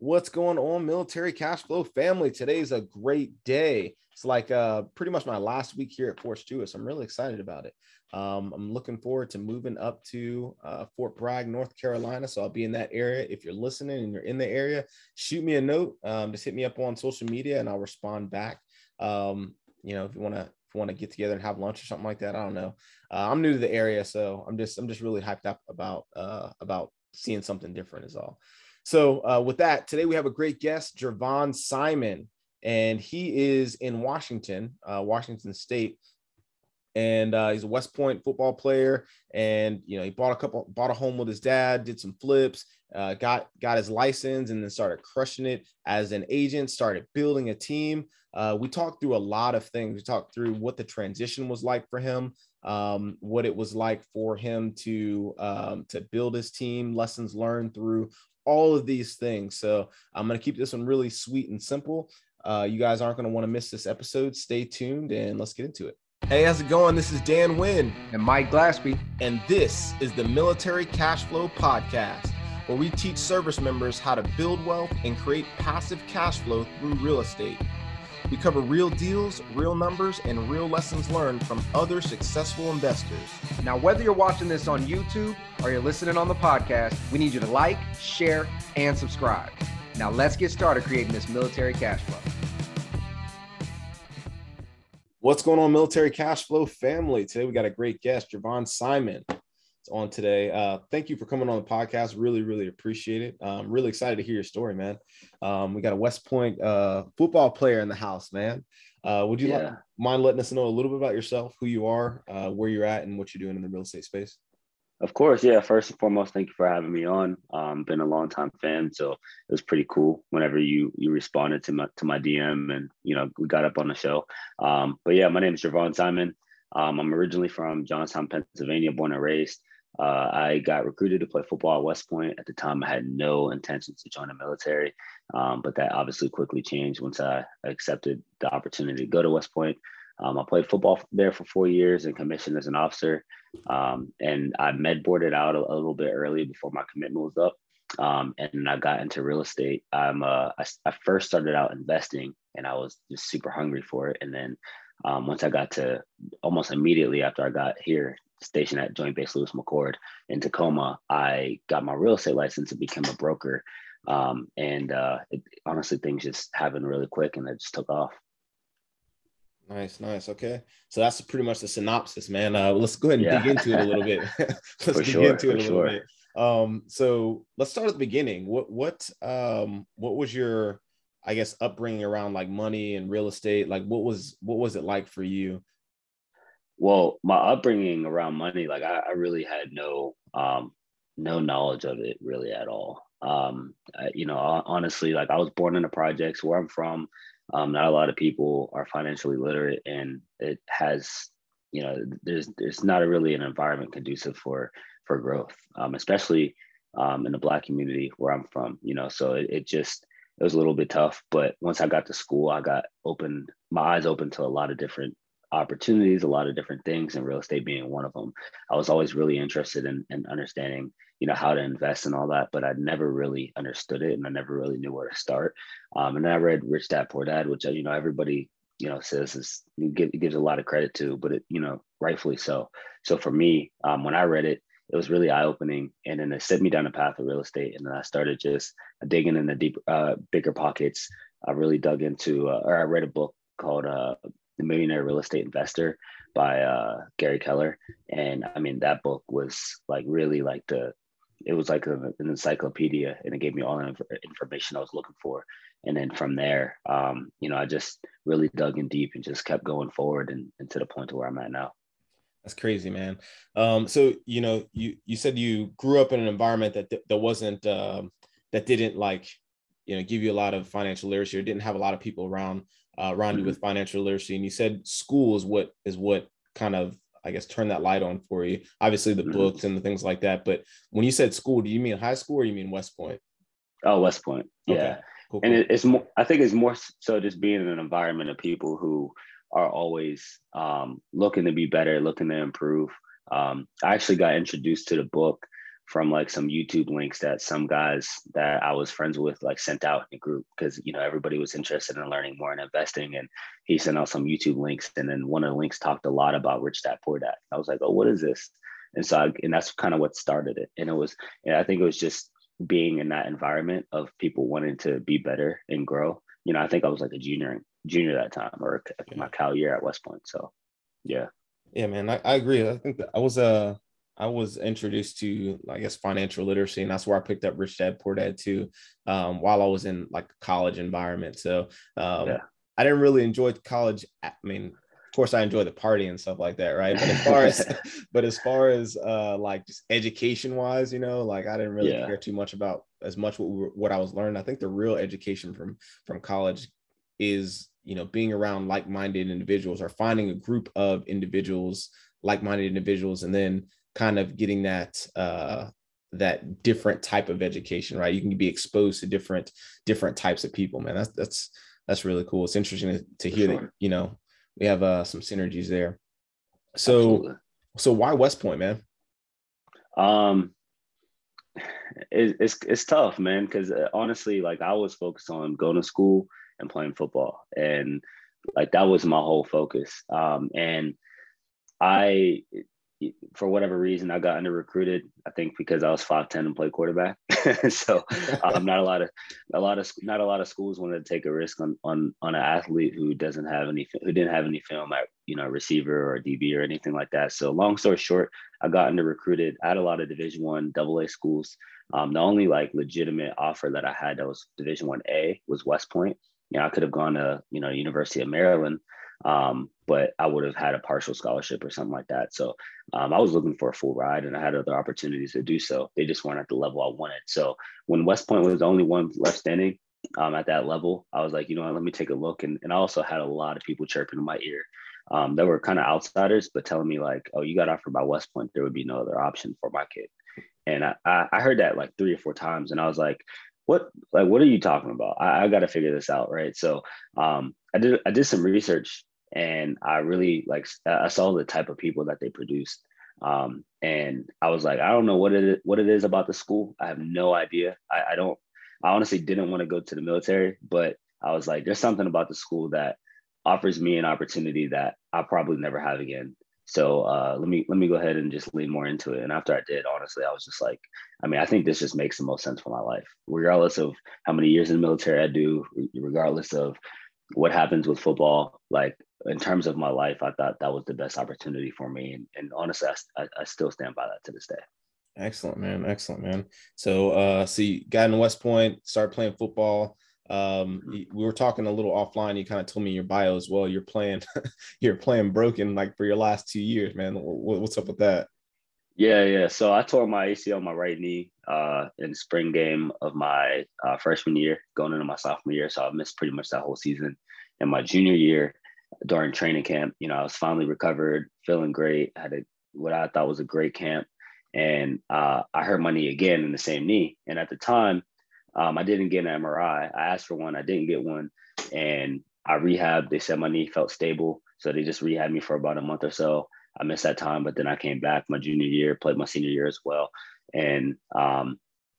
What's going on, military cash flow family? Today's a great day. It's like uh, pretty much my last week here at Fort Stewart. So I'm really excited about it. Um, I'm looking forward to moving up to uh, Fort Bragg, North Carolina. So I'll be in that area. If you're listening and you're in the area, shoot me a note. Um, just hit me up on social media and I'll respond back. Um, you know, if you want to if you want to get together and have lunch or something like that, I don't know. Uh, I'm new to the area, so I'm just I'm just really hyped up about uh, about seeing something different is all. So, uh, with that, today we have a great guest, Jervon Simon, and he is in Washington, uh, Washington State, and uh, he's a West Point football player. And you know, he bought a couple, bought a home with his dad, did some flips, uh, got got his license, and then started crushing it as an agent. Started building a team. Uh, we talked through a lot of things. We talked through what the transition was like for him, um, what it was like for him to um, to build his team, lessons learned through all of these things. So I'm going to keep this one really sweet and simple. Uh, you guys aren't going to want to miss this episode. Stay tuned and let's get into it. Hey, how's it going? This is Dan Wynn and Mike Glaspie, and this is the Military Cash Flow Podcast, where we teach service members how to build wealth and create passive cash flow through real estate. We cover real deals, real numbers, and real lessons learned from other successful investors. Now, whether you're watching this on YouTube or you're listening on the podcast, we need you to like, share, and subscribe. Now, let's get started creating this military cash flow. What's going on, military cash flow family? Today we got a great guest, Jervon Simon on today. Uh, thank you for coming on the podcast. Really, really appreciate it. I'm um, really excited to hear your story, man. Um, we got a West Point uh, football player in the house, man. Uh, would you yeah. like, mind letting us know a little bit about yourself, who you are, uh, where you're at, and what you're doing in the real estate space? Of course, yeah. First and foremost, thank you for having me on. Um, been a long time fan, so it was pretty cool whenever you you responded to my to my DM, and you know we got up on the show. Um, but yeah, my name is Jervon Simon. Um, I'm originally from Johnstown, Pennsylvania, born and raised. Uh, I got recruited to play football at West Point. At the time, I had no intentions to join the military, um, but that obviously quickly changed once I accepted the opportunity to go to West Point. Um, I played football there for four years and commissioned as an officer. Um, and I med boarded out a, a, little bit early before my commitment was up. Um, and I got into real estate. I'm uh, I, I, first started out investing, and I was just super hungry for it. And then um, once I got to almost immediately after I got here stationed at Joint Base Lewis McChord in Tacoma, I got my real estate license and became a broker. Um, and uh, it, honestly, things just happened really quick and it just took off. Nice, nice. Okay, so that's pretty much the synopsis, man. Uh, let's go ahead and yeah. dig into it a little bit. let's for dig sure, into it a little sure. bit. Um, so let's start at the beginning. What what um what was your I guess upbringing around like money and real estate? Like what was what was it like for you? Well, my upbringing around money, like I, I really had no um, no knowledge of it really at all. Um, I, you know, honestly, like I was born in the projects where I'm from. Um, not a lot of people are financially literate, and it has, you know, there's there's not really an environment conducive for for growth, um, especially um, in the Black community where I'm from. You know, so it, it just it was a little bit tough. But once I got to school, I got open my eyes open to a lot of different opportunities, a lot of different things, and real estate being one of them. I was always really interested in, in understanding, you know, how to invest and all that, but I never really understood it, and I never really knew where to start. Um, and I read Rich Dad Poor Dad, which uh, you know everybody you know says is give, gives a lot of credit to, but it you know rightfully so. So for me, um, when I read it, it was really eye opening, and then it set me down a path of real estate, and then I started just digging in the deep, uh, BiggerPockets. I really dug into, uh, or I read a book called uh, the Millionaire Real Estate Investor by uh, Gary Keller. And I mean, that book was like really like the, it was like an encyclopedia and it gave me all the information I was looking for. And then from there, um, you know, I just really dug in deep and just kept going forward and, and to the point to where I'm at now. That's crazy, man. Um, so you know, you you said you grew up in an environment that that wasn't um, that didn't like you know give you a lot of financial literacy or didn't have a lot of people around uh, around mm-hmm. you with financial literacy and you said school is what is what kind of i guess turned that light on for you obviously the mm-hmm. books and the things like that but when you said school do you mean high school or you mean west point oh west point yeah okay. cool, and it's more i think it's more so just being in an environment of people who are always um, looking to be better looking to improve um, i actually got introduced to the book from like some YouTube links that some guys that I was friends with like sent out in a group because you know everybody was interested in learning more and investing, and he sent out some YouTube links, and then one of the links talked a lot about Rich Dad Poor Dad. I was like, oh, what is this? And so, I, and that's kind of what started it, and it was, and I think it was just being in that environment of people wanting to be better and grow. You know, I think I was like a junior junior that time or my Cow year at West Point. So, yeah. Yeah, man, I, I agree. I think that I was uh I was introduced to, I guess, financial literacy, and that's where I picked up Rich Dad Poor Dad too, um, while I was in like college environment. So um, yeah. I didn't really enjoy college. I mean, of course, I enjoy the party and stuff like that, right? But as far as, but as far as uh, like just education wise, you know, like I didn't really yeah. care too much about as much what what I was learning. I think the real education from from college is you know being around like-minded individuals or finding a group of individuals like-minded individuals and then kind of getting that uh, that different type of education, right? You can be exposed to different different types of people, man. That's that's that's really cool. It's interesting to, to hear sure. that you know we have uh, some synergies there. So Absolutely. so why West Point, man? Um, it, it's it's tough, man, because uh, honestly, like I was focused on going to school and playing football, and like that was my whole focus. Um, and I for whatever reason, I got under recruited. I think because I was five ten and played quarterback. so um, not a lot of a lot of not a lot of schools wanted to take a risk on on on an athlete who doesn't have any who didn't have any film at you know receiver or DB or anything like that. So long story short, I got under recruited at a lot of Division One Double A schools. Um, the only like legitimate offer that I had that was Division One A was West Point. You know, I could have gone to you know University of Maryland um, but I would have had a partial scholarship or something like that. So um, I was looking for a full ride and I had other opportunities to do so. They just weren't at the level I wanted. So when West Point was the only one left standing um, at that level, I was like, you know what, let me take a look. And, and I also had a lot of people chirping in my ear um, that were kind of outsiders, but telling me like, oh, you got offered by West Point, there would be no other option for my kid. And I, I heard that like three or four times. And I was like, what like what are you talking about? I, I got to figure this out, right? So um, I did I did some research and I really like I saw the type of people that they produced. Um, and I was like, I don't know what it is, what it is about the school. I have no idea. I, I don't. I honestly didn't want to go to the military, but I was like, there's something about the school that offers me an opportunity that I'll probably never have again. So uh, let me let me go ahead and just lean more into it. And after I did, honestly, I was just like, I mean, I think this just makes the most sense for my life, regardless of how many years in the military I do, regardless of what happens with football. Like in terms of my life, I thought that was the best opportunity for me. And, and honestly, I, I, still stand by that to this day. Excellent, man. Excellent, man. So, uh, so got in West Point, started playing football. Um, we were talking a little offline. You kind of told me your bio as well. You're playing, you're playing broken like for your last two years, man. What's up with that? Yeah, yeah. So I tore my ACL my right knee uh, in the spring game of my uh, freshman year, going into my sophomore year. So I missed pretty much that whole season. In my junior year, during training camp. You know, I was finally recovered, feeling great. Had a, what I thought was a great camp, and uh, I hurt my knee again in the same knee. And at the time, um, I didn't get an MRI. I asked for one, I didn't get one, and I rehabbed. They said my knee felt stable, so they just rehabbed me for about a month or so. I missed that time, but then I came back my junior year, played my senior year as well, and um,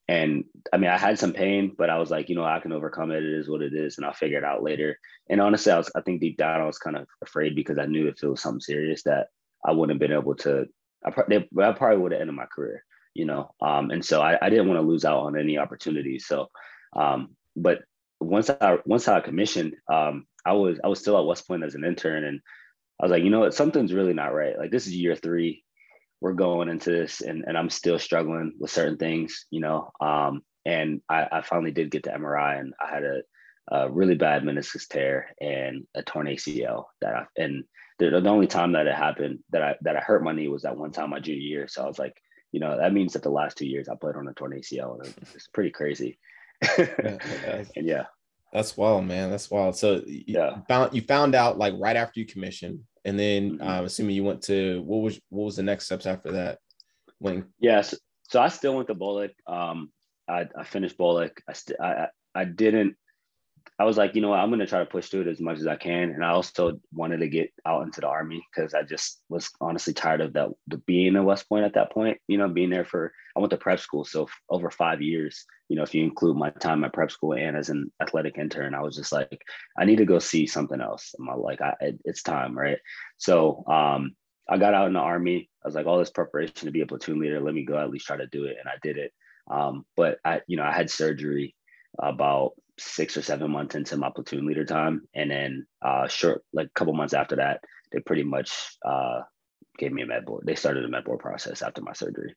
and I mean, I had some pain, but I was like, you know, I can overcome it. It is what it is, and I'll figure it out later. And honestly, I was, I think deep down, I was kind of afraid because I knew if it was something serious that I wouldn't have been able to. I, they, I probably would have ended my career, you know. Um, and so I, I didn't want to lose out on any opportunities. So, um, but once I once I commissioned, um, I was I was still at West Point as an intern, and I was like, you know what, something's really not right. Like this is year three we're going into this and, and I'm still struggling with certain things, you know. Um, and I, I finally did get the MRI and I had a, a really bad meniscus tear and a torn ACL that I, and the, the only time that it happened that I, that I hurt my knee was that one time my junior year. So I was like, you know, that means that the last two years I played on a torn ACL and it's pretty crazy. and yeah. That's wild, man. That's wild. So yeah, you found you found out like right after you commissioned, and then mm-hmm. I'm assuming you went to what was what was the next steps after that? When yes, so I still went to BOLC. Um, I, I finished BOLC. I, st- I I didn't I was like, you know what, I'm gonna try to push through it as much as I can. And I also wanted to get out into the army because I just was honestly tired of that the being in West Point at that point, you know, being there for I went to prep school. So over five years, you know, if you include my time at prep school and as an athletic intern, I was just like, I need to go see something else. I'm like, I, it's time, right? So um, I got out in the army. I was like, all this preparation to be a platoon leader, let me go at least try to do it. And I did it. Um, but I, you know, I had surgery about six or seven months into my platoon leader time. And then uh short like a couple months after that, they pretty much uh gave me a med board. They started a med board process after my surgery.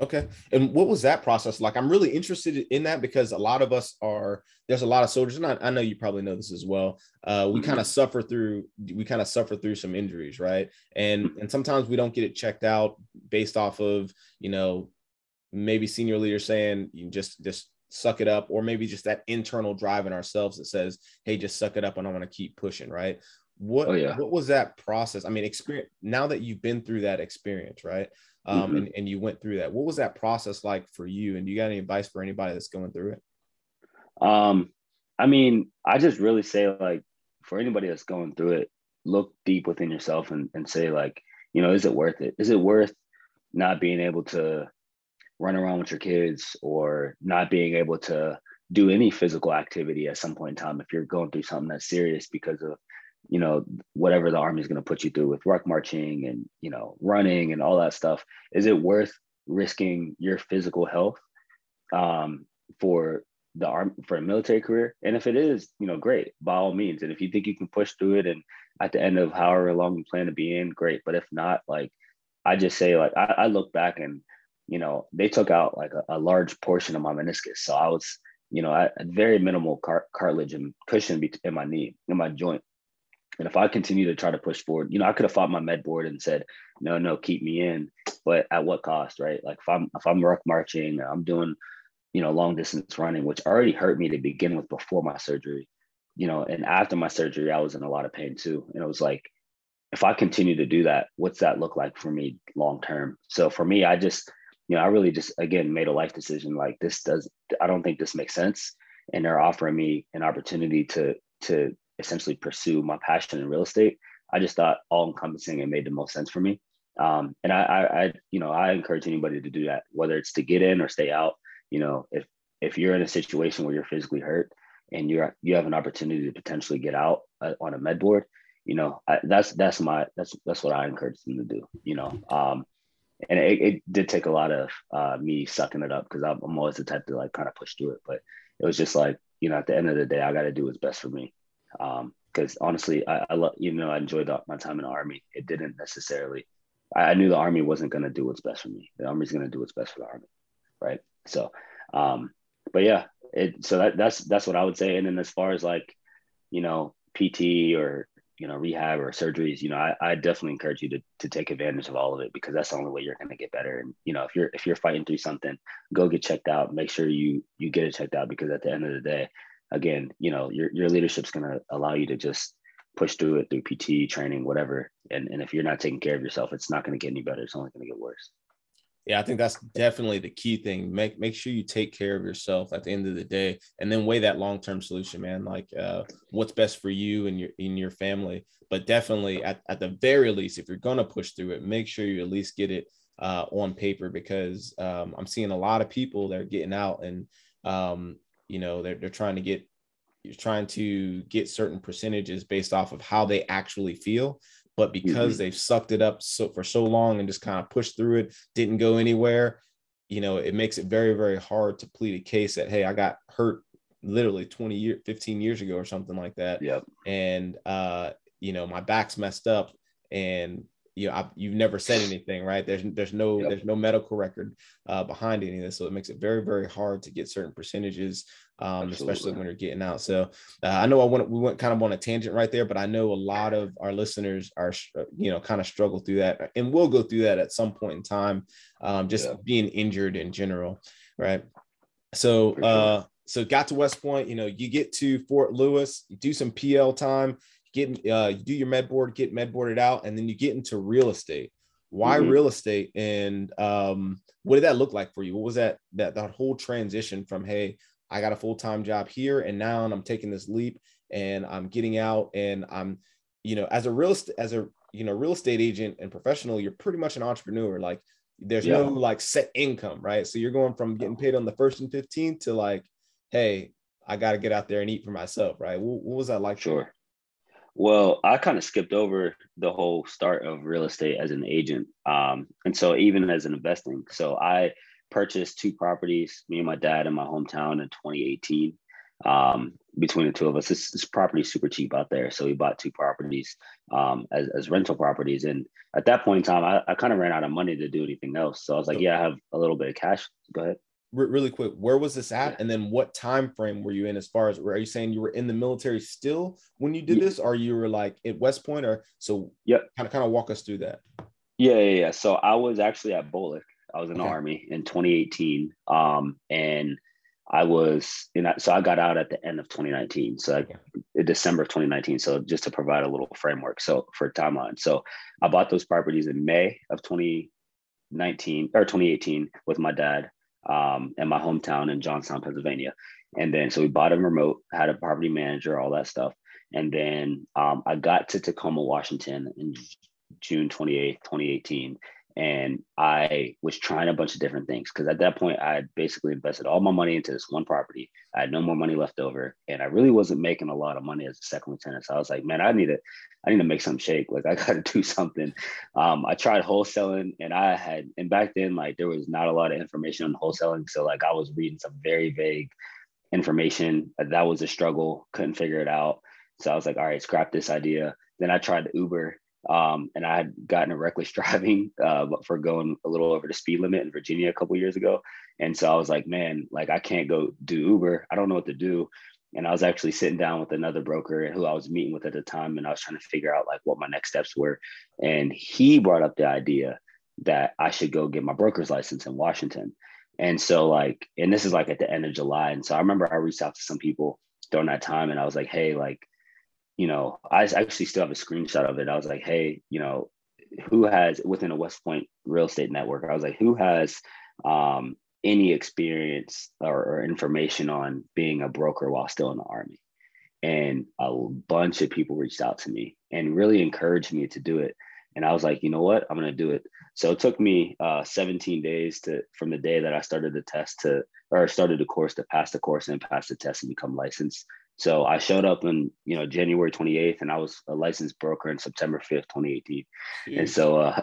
Okay. And what was that process like? I'm really interested in that because a lot of us are there's a lot of soldiers, and I, I know you probably know this as well. Uh, we mm-hmm. kind of suffer through we kind of suffer through some injuries, right? And and sometimes we don't get it checked out based off of, you know, maybe senior leader saying you just just suck it up, or maybe just that internal drive in ourselves that says, hey, just suck it up and I want to keep pushing, right? What, oh, yeah. what was that process? I mean, experience now that you've been through that experience, right? Um, mm-hmm. and, and you went through that. What was that process like for you? And do you got any advice for anybody that's going through it? Um, I mean, I just really say like for anybody that's going through it, look deep within yourself and, and say like, you know, is it worth it? Is it worth not being able to run around with your kids or not being able to do any physical activity at some point in time if you're going through something that's serious because of you know whatever the army is going to put you through with ruck marching and you know running and all that stuff is it worth risking your physical health um, for the arm for a military career? And if it is you know great by all means. And if you think you can push through it and at the end of however long you plan to be in great. But if not like i just say like i, I look back and you know, they took out like a, a large portion of my meniscus. So I was, you know, I very minimal car- cartilage and cushion in my knee, in my joint. And if I continue to try to push forward, you know, I could have fought my med board and said, no, no, keep me in, but at what cost, right? Like if I'm if I'm ruck marching, I'm doing, you know, long distance running, which already hurt me to begin with before my surgery, you know, and after my surgery, I was in a lot of pain too. And it was like, if I continue to do that, what's that look like for me long term? So for me, I just you know, I really just again made a life decision like this does I don't think this makes sense. And they're offering me an opportunity to to essentially pursue my passion in real estate. I just thought all encompassing and made the most sense for me. Um, and I, I, I, you know, I encourage anybody to do that, whether it's to get in or stay out. You know, if if you're in a situation where you're physically hurt and you're you have an opportunity to potentially get out uh, on a med board, you know, I, that's that's my that's that's what I encourage them to do. You know, um, and it, it did take a lot of uh, me sucking it up because I'm, I'm always the type to like kind of push through it. But it was just like, you know, at the end of the day, I got to do what's best for me. Because um, honestly, I, I love, you know, I enjoyed my time in the army. It didn't necessarily, I, I knew the army wasn't going to do what's best for me. The army's going to do what's best for the army. Right. So, um, but yeah, it, so that, that's, that's what I would say. And then as far as like, you know, PT or you know rehab or surgeries you know I, I definitely encourage you to, to take advantage of all of it because that's the only way you're going to get better. And you know if you're if you're fighting through something go get checked out. Make sure you you get it checked out because at the end of the day again you know your, your leadership's going to allow you to just push through it through pt training whatever. And, and if you're not taking care of yourself it's not going to get any better. It's only going to get worse yeah, I think that's definitely the key thing. Make make sure you take care of yourself at the end of the day, and then weigh that long term solution, man. Like uh, what's best for you and your in your family. But definitely, at, at the very least, if you're gonna push through it, make sure you at least get it uh, on paper because um, I'm seeing a lot of people that are getting out and um, you know they're they're trying to get you're trying to get certain percentages based off of how they actually feel but because mm-hmm. they've sucked it up so for so long and just kind of pushed through it, didn't go anywhere, you know, it makes it very, very hard to plead a case that, hey, I got hurt literally 20 years, 15 years ago or something like that. Yep. And uh, you know, my back's messed up and you know, I, you've never said anything, right? There's there's no yep. there's no medical record uh, behind any of this, so it makes it very very hard to get certain percentages, um, especially when you're getting out. So uh, I know I went we went kind of on a tangent right there, but I know a lot of our listeners are uh, you know kind of struggle through that, and we'll go through that at some point in time, um, just yeah. being injured in general, right? So uh, so got to West Point, you know, you get to Fort Lewis, you do some PL time, get uh, you do your med board, get med boarded out, and then you get into real estate. Why mm-hmm. real estate? And um, what did that look like for you? What was that that that whole transition from hey, I got a full time job here and now, I'm taking this leap and I'm getting out and I'm, you know, as a real as a you know real estate agent and professional, you're pretty much an entrepreneur. Like there's yeah. no like set income, right? So you're going from getting paid on the first and 15th to like, hey, I got to get out there and eat for myself, right? What, what was that like? Sure. Well, I kind of skipped over the whole start of real estate as an agent. Um, and so even as an investing, so I purchased two properties, me and my dad in my hometown in 2018. Um, between the two of us, this, this property is super cheap out there. So we bought two properties um, as, as rental properties. And at that point in time, I, I kind of ran out of money to do anything else. So I was like, yeah, I have a little bit of cash. Go ahead really quick where was this at? And then what time frame were you in as far as are you saying you were in the military still when you did yeah. this? Or you were like at west point? Or so yeah kind of kind of walk us through that. Yeah yeah, yeah. so i was actually at BOLC. i was in okay. the army in 2018 um and i was in that, so i got out at the end of 2019 so like december of 2019 so just to provide a little framework so for timeline. So i bought those properties in may of 2019 or 2018 with my dad um, in my hometown in Johnstown, Pennsylvania. And then so we bought a remote, had a property manager, all that stuff. And then um, I got to Tacoma, Washington in June 28th, 2018 and I was trying a bunch of different things because at that point I had basically invested all my money into this one property. I had no more money left over, and I really wasn't making a lot of money as a second lieutenant. So I was like, man, I need to, I need to make some shake. Like I got to do something. Um, I tried wholesaling, and I had, and back then like there was not a lot of information on wholesaling, so like I was reading some very vague information. That was a struggle. Couldn't figure it out. So I was like, all right, scrap this idea. Then I tried Uber um, and I had gotten a reckless driving uh, for going a little over the speed limit in Virginia a couple years ago. And so I was like, man, like I can't go do Uber. I don't know what to do. And I was actually sitting down with another broker who I was meeting with at the time, and I was trying to figure out like what my next steps were. And he brought up the idea that I should go get my broker's license in Washington. And so like, and this is like at the end of July. And so I remember I reached out to some people during that time, and I was like, hey, like you know, I actually still have a screenshot of it. I was like, hey, you know, who has within a West Point real estate network? I was like, who has um, any experience or, or information on being a broker while still in the army? And a bunch of people reached out to me and really encouraged me to do it. And I was like, you know what, I'm going to do it. So it took me uh, 17 days to from the day that I started the test to or started the course to pass the course and pass the test and become licensed. So I showed up in you know January 28th, and I was a licensed broker in September 5th, 2018. Jeez. And so, uh,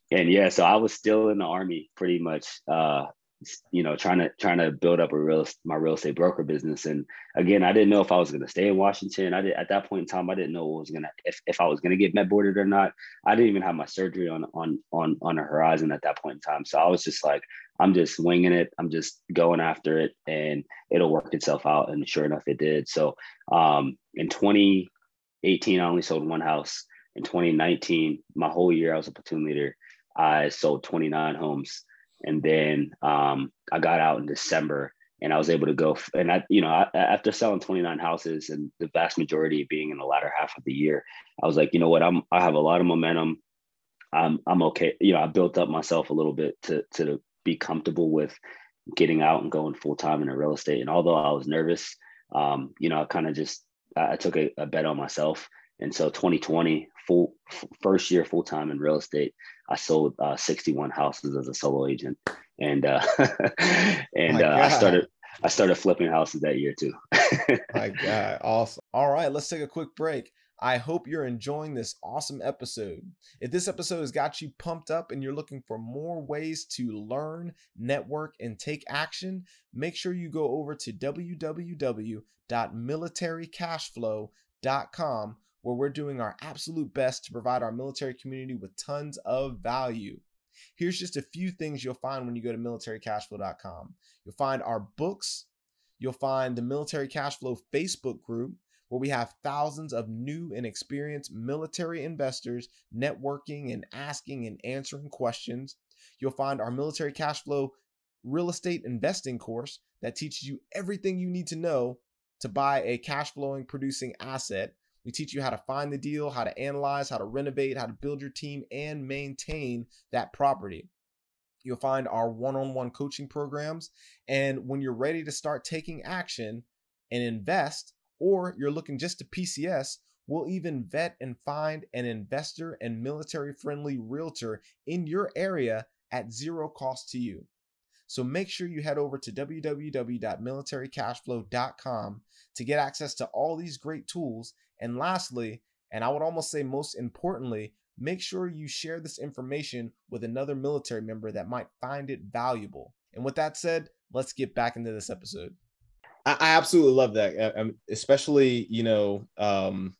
and yeah, so I was still in the army pretty much uh, you know trying to trying to build up a real my real estate broker business. And again i didn't know if i was going to stay in washington. I did at that point in time i didn't know what was going to if, if i was going to get med boarded or not. I didn't even have my surgery on on on on the horizon at that point in time. So i was just like i'm just winging it. I'm just going after it and it'll work itself out. And sure enough it did. So um in 2018 i only sold one house. In 2019 my whole year i was a platoon leader. I sold 29 homes and then um, I got out in December and I was able to go. And I, you know, I, after selling 29 houses and the vast majority being in the latter half of the year, I was like, you know what, I'm I have a lot of momentum. I'm I'm okay. You know, I built up myself a little bit to to be comfortable with getting out and going full time in real estate. And although I was nervous, um, you know, I kind of just I took a, a bet on myself. And so 2020, full first year full time in real estate, I sold uh, 61 houses as a solo agent, and uh, and uh, I started I started flipping houses that year too. My God, awesome! All right, let's take a quick break. I hope you're enjoying this awesome episode. If this episode has got you pumped up and you're looking for more ways to learn, network, and take action, make sure you go over to www.militarycashflow.com where we're doing our absolute best to provide our military community with tons of value. Here's just a few things you'll find when you go to militarycashflow.com. You'll find our books, you'll find the Military Cashflow Facebook group, where we have thousands of new and experienced military investors networking and asking and answering questions. You'll find our Military Cashflow real estate investing course that teaches you everything you need to know to buy a cash flowing producing asset we teach you how to find the deal, how to analyze, how to renovate, how to build your team, and maintain that property. You'll find our one on one coaching programs. And when you're ready to start taking action and invest, or you're looking just to PCS, we'll even vet and find an investor and military friendly realtor in your area at zero cost to you. So make sure you head over to www.militarycashflow.com to get access to all these great tools. And lastly, and I would almost say most importantly, make sure you share this information with another military member that might find it valuable. And with that said, let's get back into this episode. I, absolutely love that, um, especially you know, um,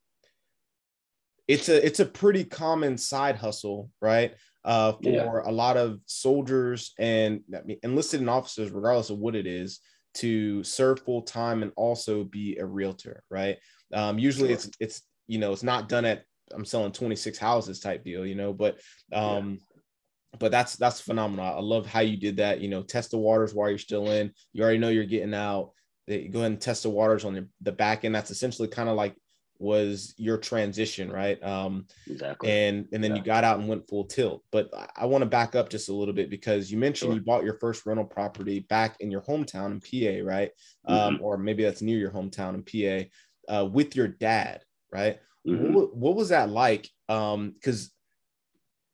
it's a it's a pretty common side hustle, right? Uh, for yeah. a lot of soldiers and enlisted and officers, regardless of what it is, to serve full time and also be a realtor, right? Um, usually, sure. it's it's you know it's not done at I'm selling 26 houses type deal, you know, but um, yeah. but that's that's phenomenal. I love how you did that. You know, test the waters while you're still in. You already know you're getting out. They go ahead and test the waters on the, the back end. That's essentially kind of like was your transition, right? Um, exactly. And and then yeah. you got out and went full tilt. But I, I want to back up just a little bit because you mentioned sure. you bought your first rental property back in your hometown in PA, right? Um, mm-hmm. Um, or maybe that's near your hometown in PA, uh, with your dad, right? Mm-hmm. What, what, was that like? Um, because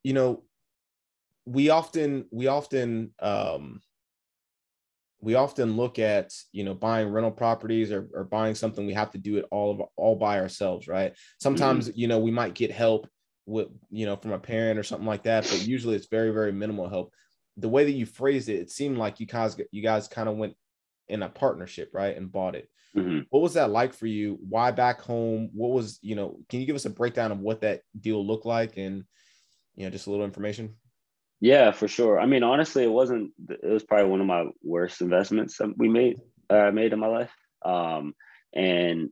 you know, we often we often um we often look at you know buying rental properties or, or buying something we have to do it all of all by ourselves right sometimes mm-hmm. you know we might get help with you know from a parent or something like that but usually it's very very minimal help the way that you phrased it it seemed like you guys you guys kind of went in a partnership right and bought it mm-hmm. what was that like for you why back home what was you know can you give us a breakdown of what that deal looked like and you know just a little information yeah, for sure. I mean, honestly, it wasn't. It was probably one of my worst investments we made. Uh, made in my life. Um, and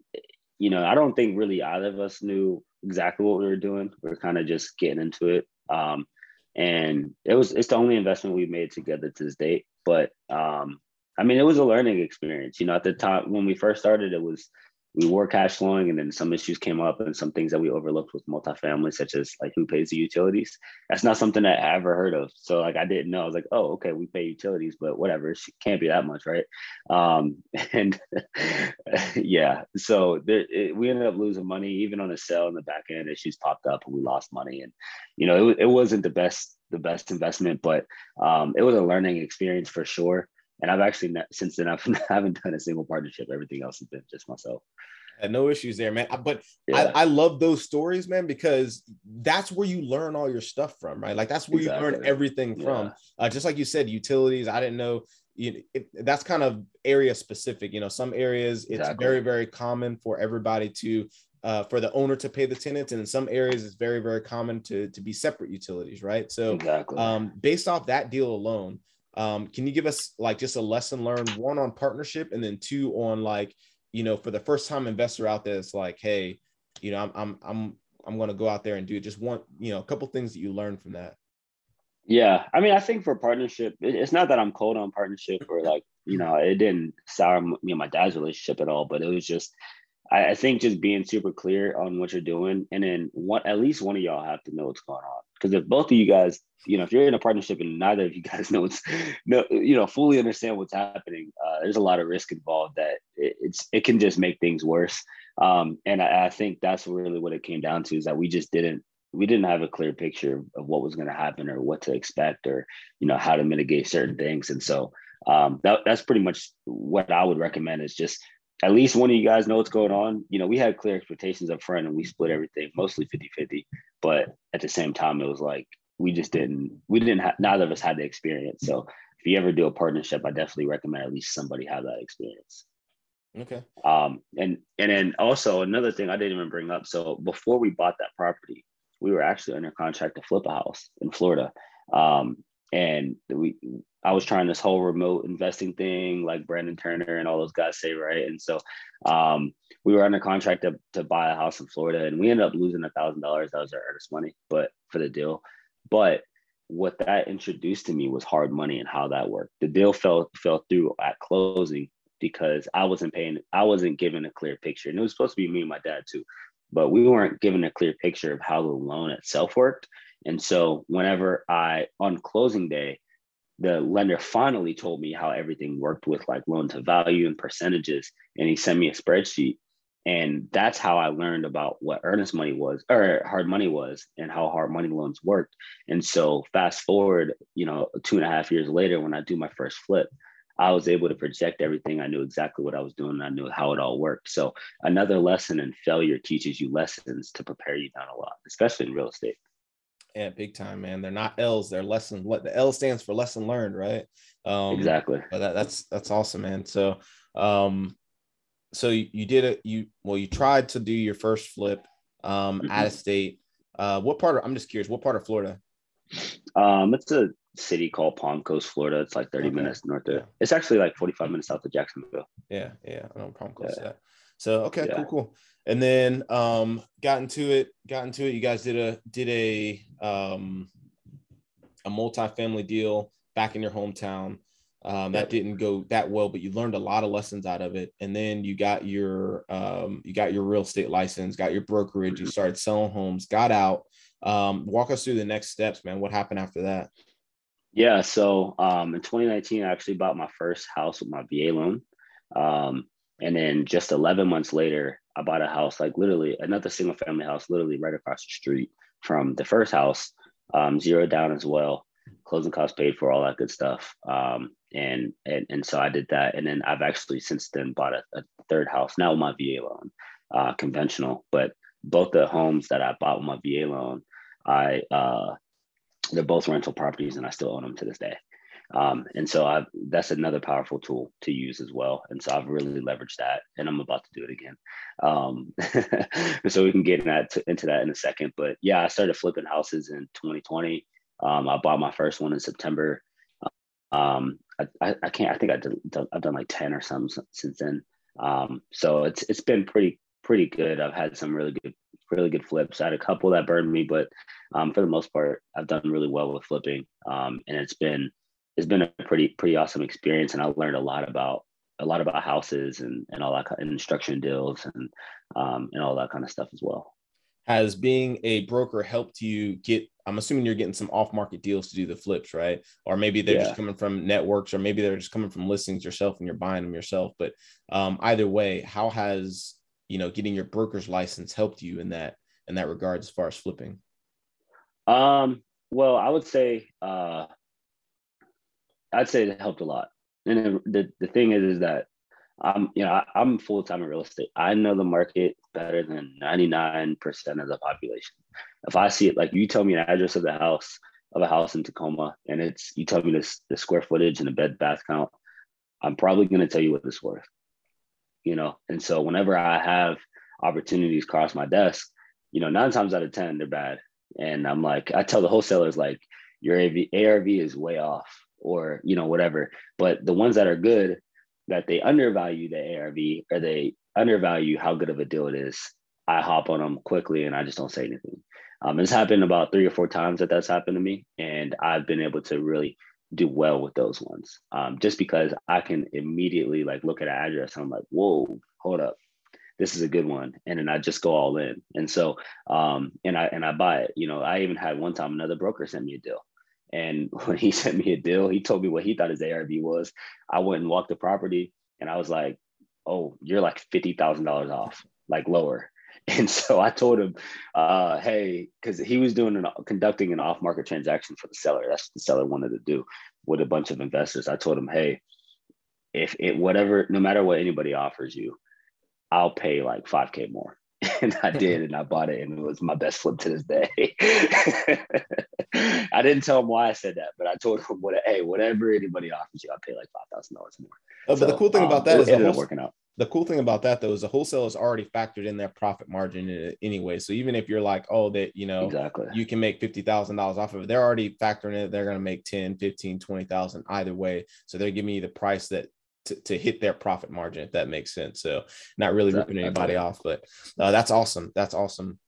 you know, I don't think really either of us knew exactly what we were doing. We are kind of just getting into it. Um, and it was it's the only investment we made together to this date. But um, I mean, it was a learning experience. You know, at the time when we first started, it was we were cash flowing and then some issues came up and some things that we overlooked with multifamily such as like who pays the utilities. That's not something that i ever heard of. So like i didn't know. I was like oh okay we pay utilities but whatever it can't be that much right? Um and yeah so there, it, we ended up losing money. Even on a sale in the back end issues popped up and we lost money. And you know it, it wasn't the best the best investment but um it was a learning experience for sure and I've actually since then I've I haven't done a single partnership. Everything else has been just myself. no issues there, man. But yeah. I, I, love those stories, man, because that's where you learn all your stuff from, right? Like that's where exactly. you learn everything yeah. from. Uh, just like you said, utilities. I didn't know. You know, it, that's kind of area specific. You know, some areas it's exactly. very very common for everybody to uh, for the owner to pay the tenants, and in some areas it's very very common to to be separate utilities, right? So, exactly. um, based off that deal alone, um, can you give us like just a lesson learned, one on partnership, and then two on like, you know, for the first time investor out there, it's like, hey, you know, I'm I'm I'm I'm going to go out there and do it. Just one, you know, a couple things that you learned from that. Yeah, I mean, I think for partnership, it's not that I'm cold on partnership or like, you know, it didn't sour me and my dad's relationship at all, but it was just, I, I think just being super clear on what you're doing, and then at least one of y'all have to know what's going on. Because if both of you guys, you know, if you're in a partnership and neither of you guys know what's, no, you know, fully understand what's happening, uh, there's a lot of risk involved that it, it's it can just make things worse. Um, and I, I think that's really what it came down to is that we just didn't we didn't have a clear picture of what was going to happen or what to expect or you know how to mitigate certain things and so um, that, that's pretty much what i would recommend is just at least one of you guys know what's going on. You know, we had clear expectations up front and we split everything mostly 50 50. But at the same time, it was like we just didn't, we didn't have, neither of us had the experience. So if you ever do a partnership, I definitely recommend at least somebody have that experience. Okay. Um, and and then also another thing I didn't even bring up. So before we bought that property, we were actually under contract to flip a house in Florida. Um, and we I was trying this whole remote investing thing, like Brandon Turner and all those guys say, right? And so um, we were under contract to, to buy a house in Florida, and we ended up losing a thousand dollars. That was our earnest money, but for the deal. But what that introduced to me was hard money and how that worked. The deal fell fell through at closing because I wasn't paying. I wasn't given a clear picture, and it was supposed to be me and my dad too, but we weren't given a clear picture of how the loan itself worked. And so whenever I on closing day the lender finally told me how everything worked with like loan to value and percentages and he sent me a spreadsheet. And that's how i learned about what earnest money was or hard money was and how hard money loans worked. And so fast forward you know two and a half years later when i do my first flip i was able to project everything. I knew exactly what i was doing. I knew how it all worked. So another lesson in failure teaches you lessons to prepare you down a lot especially in real estate yeah, big time, man. They're not L's. They're lesson. What the L stands for lesson learned, right? Um, exactly. But that, that's that's awesome, man. So, um, so you, you did it. You well, you tried to do your first flip, um, mm-hmm. out of state. Uh, what part of? I'm just curious. What part of Florida? Um, it's a city called Palm Coast, Florida. It's like 30 okay. minutes north of. It's actually like 45 minutes south of Jacksonville. Yeah, yeah, I know Palm Coast. Yeah. So okay, yeah. cool, cool. And then um, got into it. Got into it. You guys did a did a um, a multi-family deal back in your hometown. Um, that didn't go that well, but you learned a lot of lessons out of it. And then you got your um, you got your real estate license, got your brokerage, you mm-hmm. started selling homes, got out. Um, walk us through the next steps, man. What happened after that? Yeah, so um, in 2019, I actually bought my first house with my VA loan, um, and then just 11 months later, I bought a house, like literally another single family house, literally right across the street from the first house, um, zero down as well. Closing costs paid for all that good stuff. Um, and, and and so i did that. And then i've actually since then bought a, a third house now with my va loan uh, conventional but both the homes that i bought with my va loan i uh, they're both rental properties and i still own them to this day um, and so i that's another powerful tool to use as well and so i've really leveraged that and i'm about to do it again um, so we can get in that into that in a second but yeah i started flipping houses in 2020 um, I bought my first one in September. Um, I, I, can't. I think I did, I've done like ten or something since then. Um, so it's it's been pretty pretty good. I've had some really good really good flips. I had a couple that burned me, but um, for the most part, I've done really well with flipping. And it's been it's been a pretty pretty awesome experience, and I learned a lot about a lot about houses and and all that kind of instruction deals and um, and all that kind of stuff as well. Has being a broker helped you get I'm assuming you're getting some off market deals to do the flips, right? Or maybe they're yeah. just coming from networks, or maybe they're just coming from listings yourself and you're buying them yourself. But um, either way, how has you know getting your broker's license helped you in that in that regard as far as flipping? Um, well, I would say uh, I'd say it helped a lot. And the the thing is, is that I'm you know I, am full time in real estate. I know the market better than 99% of the population. If I see it, like you tell me an address of the house of a house in Tacoma, and it's you tell me this the square footage and the bed bath count, I'm probably going to tell you what it's worth. You know, and so whenever I have opportunities cross my desk, you know, nine times out of ten they're bad, and I'm like, I tell the wholesalers like your AV, ARV is way off, or you know whatever. But the ones that are good, that they undervalue the ARV or they undervalue how good of a deal it is, I hop on them quickly and I just don't say anything. Um, it's happened about three or four times that that's happened to me, and I've been able to really do well with those ones. Um, just because I can immediately like look at an address and I'm like, whoa, hold up, this is a good one, and then I just go all in. And so, um, and I and I buy it. You know, I even had one time another broker sent me a deal, and when he sent me a deal, he told me what he thought his ARV was. I went and walked the property and I was like, oh, you're like $50,000 off, like lower. And so I told him, uh, hey, because he was doing an conducting an off market transaction for the seller. That's what the seller wanted to do with a bunch of investors. I told him, hey, if it whatever, no matter what anybody offers you, I'll pay like 5K more. and I did, and I bought it, and it was my best flip to this day. I didn't tell him why I said that, but I told him, "What? Hey, whatever anybody offers you, I'll pay like five thousand dollars more." Oh, but so, the cool thing um, about that is it ended whole, working out. The cool thing about that though is the wholesale is already factored in their profit margin anyway. So even if you're like, oh, that you know, exactly, you can make fifty thousand dollars off of it, they're already factoring it. They're going to make 10, 15, 20,000 either way. So they're giving you the price that to, to hit their profit margin, if that makes sense. So not really ripping anybody off, but uh, that's awesome. That's awesome.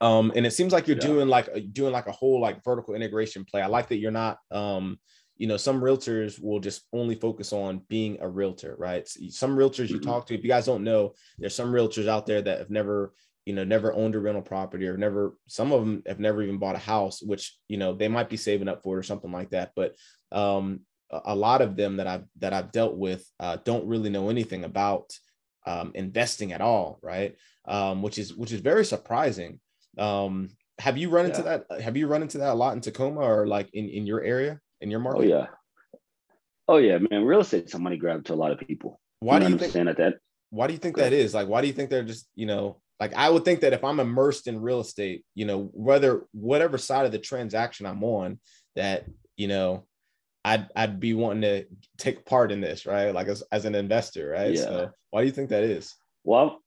Um, and it seems like you're yeah. doing like doing like a whole like vertical integration play. I like that you're not, um, you know, some realtors will just only focus on being a realtor, right? Some realtors you mm-hmm. talk to, if you guys don't know, there's some realtors out there that have never you know never owned a rental property or never some of them have never even bought a house which you know they might be saving up for it or something like that but um a lot of them that I've that I've dealt with uh, don't really know anything about um, investing at all, right? Um, which is which is very surprising. Um, have you run into that? Have you run into that a lot in Tacoma or like in in your area in your market? Oh yeah, oh yeah, man. Real estate's a money grab to a lot of people. Why you do you understand think, that? Why do you think that is? Like, why do you think they're just you know like I would think that if I'm immersed in real estate, you know, whether whatever side of the transaction I'm on, that you know I'd I'd be wanting to take part in this, right? Like as, as an investor, right? Yeah. So why do you think that is? Well,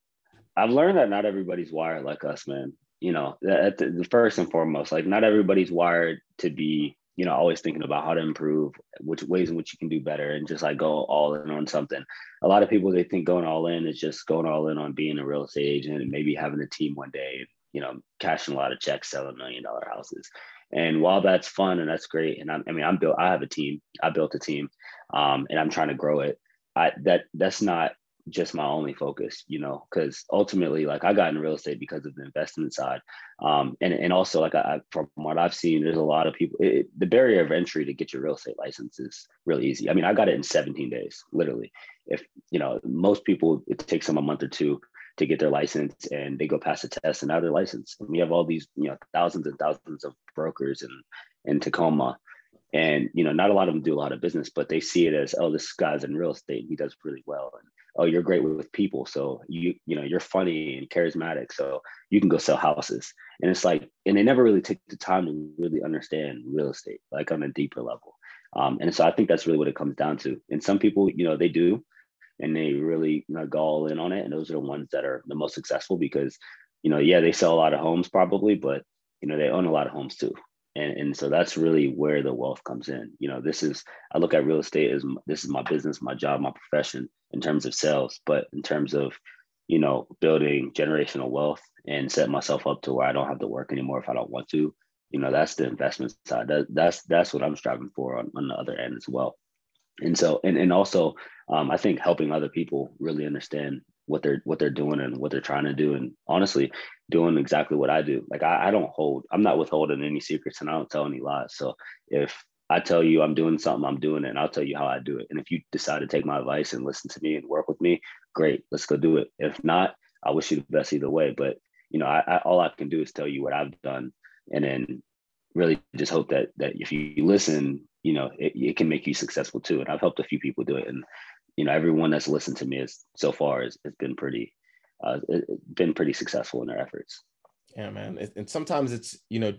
I've learned that not everybody's wired like us, man. You know, at the, the first and foremost, like not everybody's wired to be, you know, always thinking about how to improve, which ways in which you can do better, and just like go all in on something. A lot of people they think going all in is just going all in on being a real estate agent and maybe having a team one day, you know, cashing a lot of checks, selling million dollar houses. And while that's fun and that's great, and I'm, i mean, I'm built, I have a team, I built a team, um, and I'm trying to grow it. I that that's not just my only focus, you know, because ultimately, like I got in real estate because of the investment side, um, and and also like I, from what I've seen, there's a lot of people. It, the barrier of entry to get your real estate license is really easy. I mean, I got it in 17 days, literally. If you know, most people it takes them a month or two to get their license and they go pass the test and now they're licensed. And we have all these, you know, thousands and thousands of brokers in, in Tacoma. And, you know, not a lot of them do a lot of business, but they see it as, oh, this guy's in real estate. He does really well. And, oh, you're great with people. So you, you know, you're funny and charismatic. So you can go sell houses. And it's like, and they never really take the time to really understand real estate, like on a deeper level. Um, and so I think that's really what it comes down to. And some people, you know, they do, and they really you know, go all in on it. And those are the ones that are the most successful because, you know, yeah, they sell a lot of homes probably, but you know, they own a lot of homes too. And, and so that's really where the wealth comes in. You know, this is I look at real estate as this is my business, my job, my profession in terms of sales, but in terms of you know building generational wealth and set myself up to where I don't have to work anymore if I don't want to. You know, that's the investment side. That, that's that's what I'm striving for on, on the other end as well and so and, and also um, i think helping other people really understand what they're what they're doing and what they're trying to do. And honestly doing exactly what i do like I, I don't hold i'm not withholding any secrets and i don't tell any lies. So if i tell you i'm doing something i'm doing it and i'll tell you how i do it. And if you decide to take my advice and listen to me and work with me great let's go do it. If not i wish you the best either way. But you know I, I all i can do is tell you what i've done. And then really just hope that that if you listen you know, it, it can make you successful too. And I've helped a few people do it. And, you know, everyone that's listened to me is so far has, has been pretty, uh, been pretty successful in their efforts. Yeah, man. And sometimes it's, you know,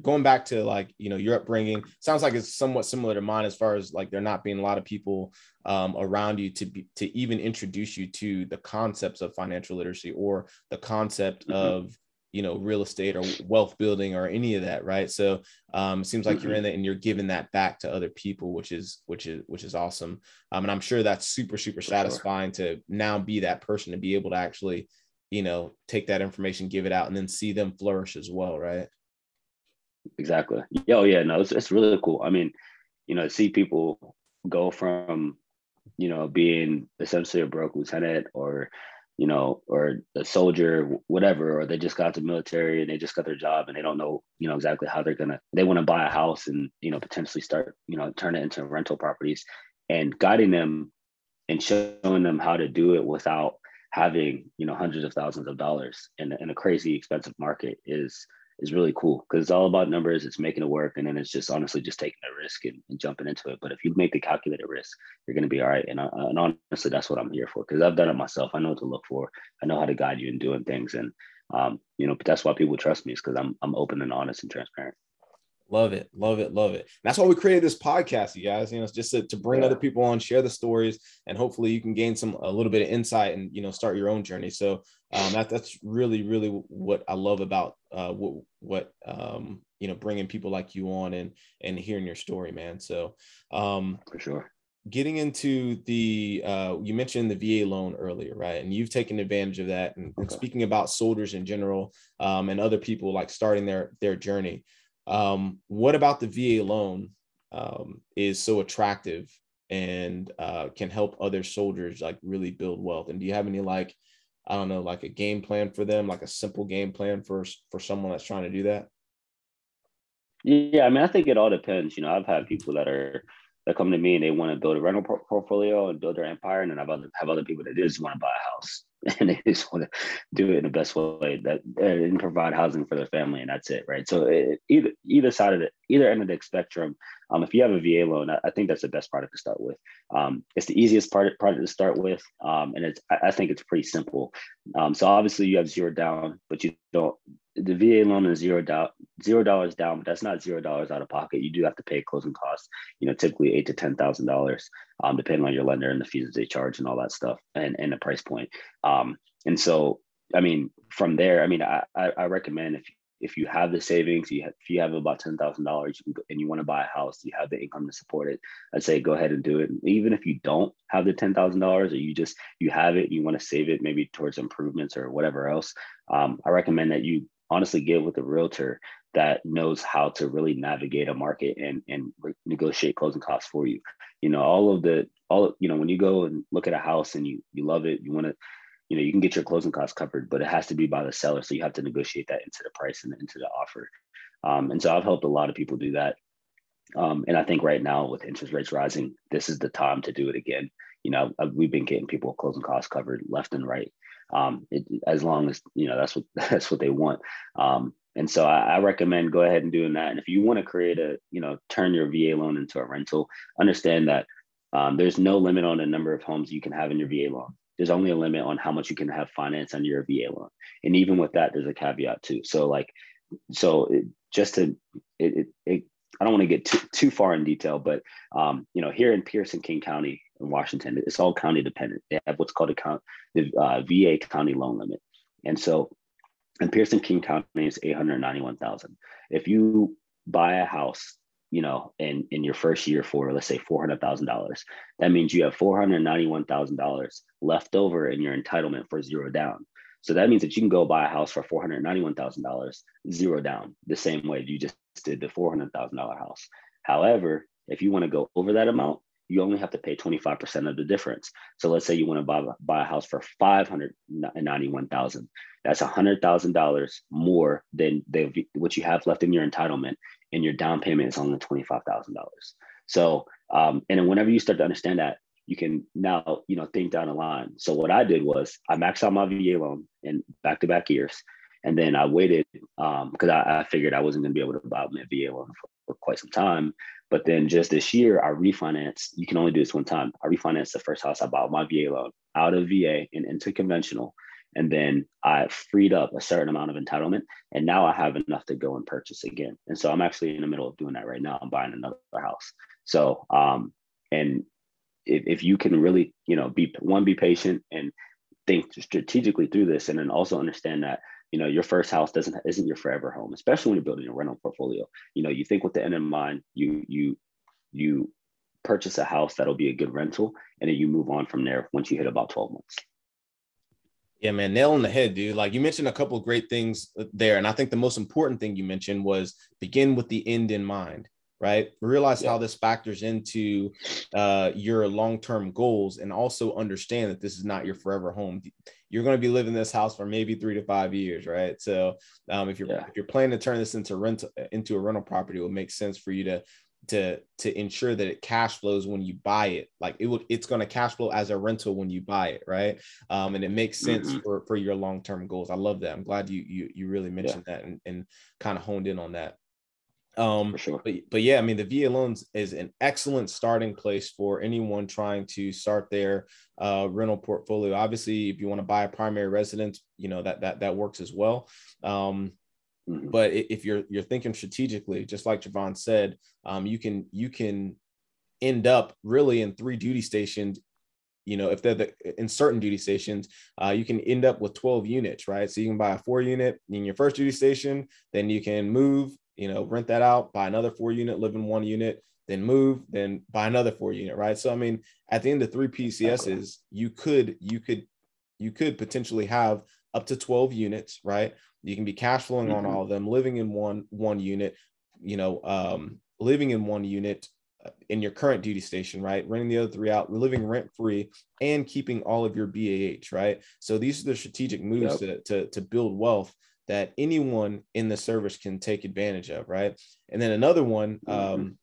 going back to like, you know, your upbringing sounds like it's somewhat similar to mine as far as like there not being a lot of people um, around you to be, to even introduce you to the concepts of financial literacy or the concept mm-hmm. of, you know real estate or wealth building or any of that right? So um it seems like mm-hmm. you're in it and you're giving that back to other people which is which is which is awesome. Um and i'm sure that's super super For satisfying sure. to now be that person to be able to actually you know take that information give it out and then see them flourish as well right? Exactly. Yeah oh yeah no it's, it's really cool. I mean you know see people go from you know being essentially a broke lieutenant or you know, or a soldier, whatever, or they just got the military and they just got their job and they don't know, you know, exactly how they're gonna. They want to buy a house and you know potentially start, you know, turn it into rental properties, and guiding them and showing them how to do it without having you know hundreds of thousands of dollars in, in a crazy expensive market is is really cool because it's all about numbers. It's making it work, and then it's just honestly just taking a risk and, and jumping into it. But if you make the calculated risk, you're going to be all right. And, uh, and honestly, that's what I'm here for because I've done it myself. I know what to look for. I know how to guide you in doing things, and um, you know, but that's why people trust me is because I'm I'm open and honest and transparent. Love it, love it, love it. That's why we created this podcast, you guys. You know, just to, to bring yeah. other people on, share the stories, and hopefully you can gain some a little bit of insight and you know start your own journey. So um, that that's really really what I love about uh, what what um, you know bringing people like you on and and hearing your story, man. So um, for sure. Getting into the, uh, you mentioned the VA loan earlier, right? And you've taken advantage of that. And, okay. and speaking about soldiers in general, um, and other people like starting their their journey, um, what about the VA loan um, is so attractive and uh, can help other soldiers like really build wealth? And do you have any like I don't know, like a game plan for them, like a simple game plan for for someone that's trying to do that? Yeah, I mean, I think it all depends. You know, I've had people that are come to me and they want to build a rental portfolio and build their empire, and then I've other have other people that just want to buy a house and they just want to do it in the best way that and provide housing for their family, and that's it, right? So it, either either side of it, either end of the spectrum. Um, if you have a VA loan, I, I think that's the best product to start with. Um, it's the easiest part product to start with, um, and it's I, I think it's pretty simple. Um, so obviously you have zero down, but you don't the VA loan is zero down, zero dollars down, but that's not zero dollars out of pocket. You do have to pay closing costs, you know, typically eight to ten thousand dollars, um, depending on your lender and the fees that they charge and all that stuff, and and the price point. Um, and so, I mean, from there, I mean, I I, recommend if if you have the savings, you have, if you have about ten thousand dollars, and you want to buy a house, you have the income to support it. I'd say go ahead and do it. Even if you don't have the ten thousand dollars, or you just you have it, you want to save it maybe towards improvements or whatever else. Um, I recommend that you honestly get with a realtor that knows how to really navigate a market and and re- negotiate closing costs for you. You know, all of the all you know when you go and look at a house and you you love it, you want to you know you can get your closing costs covered, but it has to be by the seller, so you have to negotiate that into the price and into the offer. Um, and so I've helped a lot of people do that. Um, and I think right now with interest rates rising, this is the time to do it again. You know, we've been getting people closing costs covered left and right um, it, as long as you know that's what that's what they want. Um, and so I, I, recommend go ahead and doing that. And if you want to create a, you know, turn your VA loan into a rental, understand that um, there's no limit on the number of homes you can have in your VA loan. There's only a limit on how much you can have finance under your VA loan. And even with that, there's a caveat too. So like, so it, just to it, it, it I don't want to get too, too far in detail, but um, you know, here in Pierce and King County in Washington, it's all county dependent. They have what's called a count, the uh, VA county loan limit, and so and King County is eight hundred ninety-one thousand. If you buy a house, you know, in in your first year for let's say four hundred thousand dollars, that means you have four hundred ninety-one thousand dollars left over in your entitlement for zero down. So that means that you can go buy a house for four hundred ninety-one thousand dollars, zero down, the same way you just did the four hundred thousand dollar house. However, if you want to go over that amount, you only have to pay 25% of the difference. So let's say you want to buy, buy a house for 591,000. That's $100,000 more than the, what you have left in your entitlement and your down payment is only $25,000. So, um, and then whenever you start to understand that, you can now, you know, think down the line. So what I did was I maxed out my VA loan in back-to-back years. And then I waited because um, I, I, figured I wasn't going to be able to buy my VA loan for, for quite some time. But then just this year, I refinanced. You can only do this one time. I refinanced the first house I bought my VA loan out of VA and into conventional. And then I freed up a certain amount of entitlement. And now I have enough to go and purchase again. And so I'm actually in the middle of doing that right now. I'm buying another house. So, um, and if, if you can really, you know, be one, be patient and think strategically through this, and then also understand that you know your first house doesn't isn't your forever home especially when you're building a rental portfolio. You know you think with the end in mind you you you purchase a house that'll be a good rental and then you move on from there once you hit about 12 months. Yeah man nail on the head dude. Like you mentioned a couple of great things uh, there and i think the most important thing you mentioned was begin with the end in mind right? Realize yeah. how this factors into uh, your long-term goals, and also understand that this is not your forever home. You're going to be living in this house for maybe three to five years, right? So, um, if you're yeah. if you're planning to turn this into rent into a rental property, it would make sense for you to to to ensure that it cash flows when you buy it like it would it's going to cash flow as a rental when you buy it right um and it makes sense mm-hmm. for for your long-term goals i love that i'm glad you you you really mentioned yeah. that and, and kind of honed in on that um, sure. But, but yeah, I mean, the VA loans is an excellent starting place for anyone trying to start their uh, rental portfolio. Obviously, if you want to buy a primary residence, you know that that that works as well. Um, mm-hmm. But if you're you're thinking strategically, just like Javon said, um, you can you can end up really in three duty stations you know if they're the, in certain duty stations uh, you can end up with 12 units right so you can buy a four unit in your first duty station then you can move you know, rent that out, buy another four unit, live in one unit, then move, then buy another four unit, right? So I mean, at the end of three PCSs, you could you could you could potentially have up to 12 units, right? You can be cash flowing mm-hmm. on all of them, living in one one unit, you know, um, living in one unit in your current duty station, right? Renting the other three out, living rent free, and keeping all of your BAH, right? So these are the strategic moves yep. to, to, to build wealth that anyone in the service can take advantage of, right? And then another one, mm-hmm. um,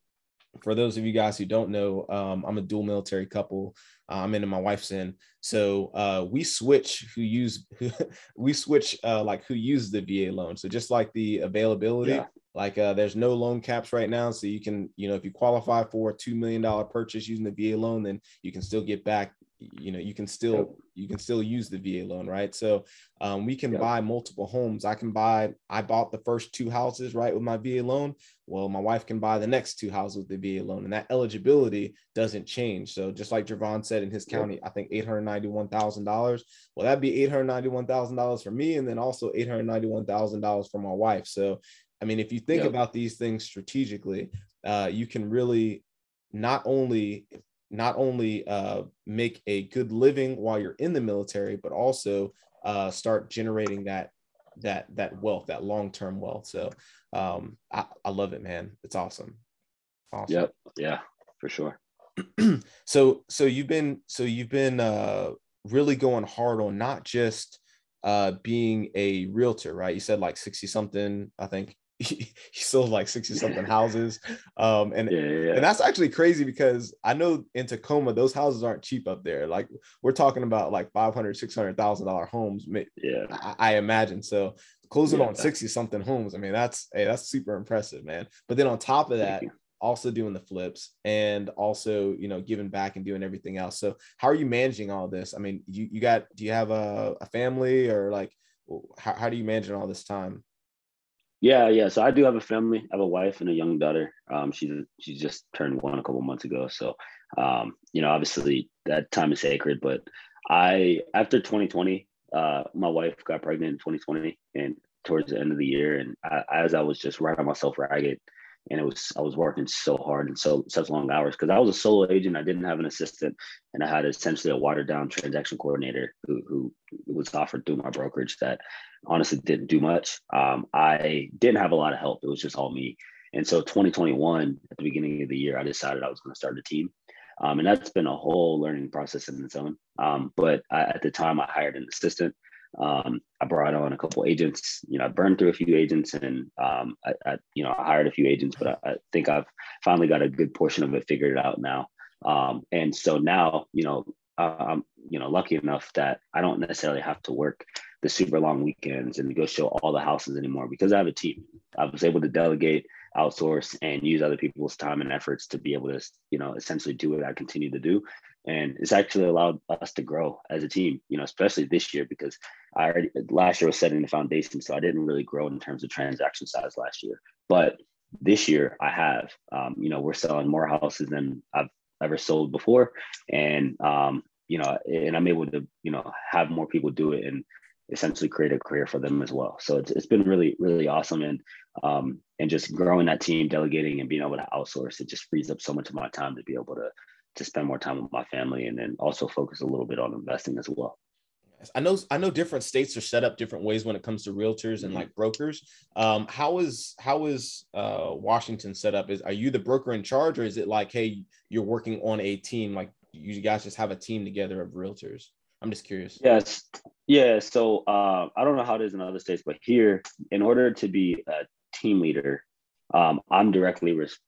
for those of you guys who don't know, um, I'm a dual military couple. Uh, I'm in and my wife's in. So uh, we switch who use we switch uh, like who uses the VA loan. So just like the availability, yeah. like uh, there's no loan caps right now. So you can, you know, if you qualify for a two million dollar purchase using the VA loan, then you can still get back you know you can still yep. you can still use the va loan right? So um, we can yep. buy multiple homes. I can buy i bought the first two houses right with my va loan. Well my wife can buy the next two houses with the va loan and that eligibility doesn't change. So just like Javon said in his county yep. i think $891000 well that'd be $891000 for me and then also $891000 for my wife. So i mean if you think about these things strategically uh, you can really not only not only uh, make a good living while you're in the military, but also uh, start generating that that that wealth, that long term wealth. So um, I, I love it, man. It's awesome. Awesome. Yep. Yeah, for sure. so so you've been so you've been uh, really going hard on not just uh, being a realtor, right? You said like 60 something, I think he, he sold like 60 something houses um and yeah, yeah. and that's actually crazy because i know in tacoma those houses aren't cheap up there. Like we're talking about like 500 600000 dollar homes yeah. I, I, imagine. So closing yeah. on 60 something homes i mean that's hey that's super impressive man. But then on top of that also doing the flips and also you know giving back and doing everything else. So how are you managing all this? I mean you, you got do you have a, a family or like how, how do you manage all this time yeah, yeah. So I do have a family. I have a wife and a young daughter. Um, she's she's just turned one a couple months ago. So, um, you know, obviously that time is sacred. But I after 2020, uh, my wife got pregnant in 2020, and towards the end of the year, and I, as I was just riding myself ragged, and it was I was working so hard and so such long hours because I was a solo agent. I didn't have an assistant, and I had essentially a watered down transaction coordinator who who was offered through my brokerage that honestly didn't do much. Um, I didn't have a lot of help. It was just all me. And so 2021 at the beginning of the year, I decided I was going to start a team. Um, and that's been a whole learning process in its own. Um, but I, at the time, I hired an assistant. Um, I brought on a couple agents. You know, I burned through a few agents, and um, I, I, you know, I hired a few agents. But I, I, think I've finally got a good portion of it figured out now. Um, and so now, you know, I'm you know lucky enough that I don't necessarily have to work the super long weekends and go show all the houses anymore because I have a team. I was able to delegate, outsource, and use other people's time and efforts to be able to you know essentially do what I continue to do. And it's actually allowed us to grow as a team you know especially this year because i already last year was setting the foundation so i didn't really grow in terms of transaction size last year. But this year i have um, you know we're selling more houses than i've ever sold before. And um, you know and i'm able to you know have more people do it and essentially create a career for them as well. So it's, it's been really really awesome. And um, and just growing that team delegating and being able to outsource it just frees up so much of my time to be able to to spend more time with my family and then also focus a little bit on investing as well. I know I know different states are set up different ways when it comes to realtors and mm-hmm. like brokers. Um, how is how is uh, Washington set up? Is are you the broker in charge, or is it like, hey, you're working on a team? Like you guys just have a team together of realtors? I'm just curious. Yes, yeah. So uh, I don't know how it is in other states, but here, in order to be a team leader, um, I'm directly res-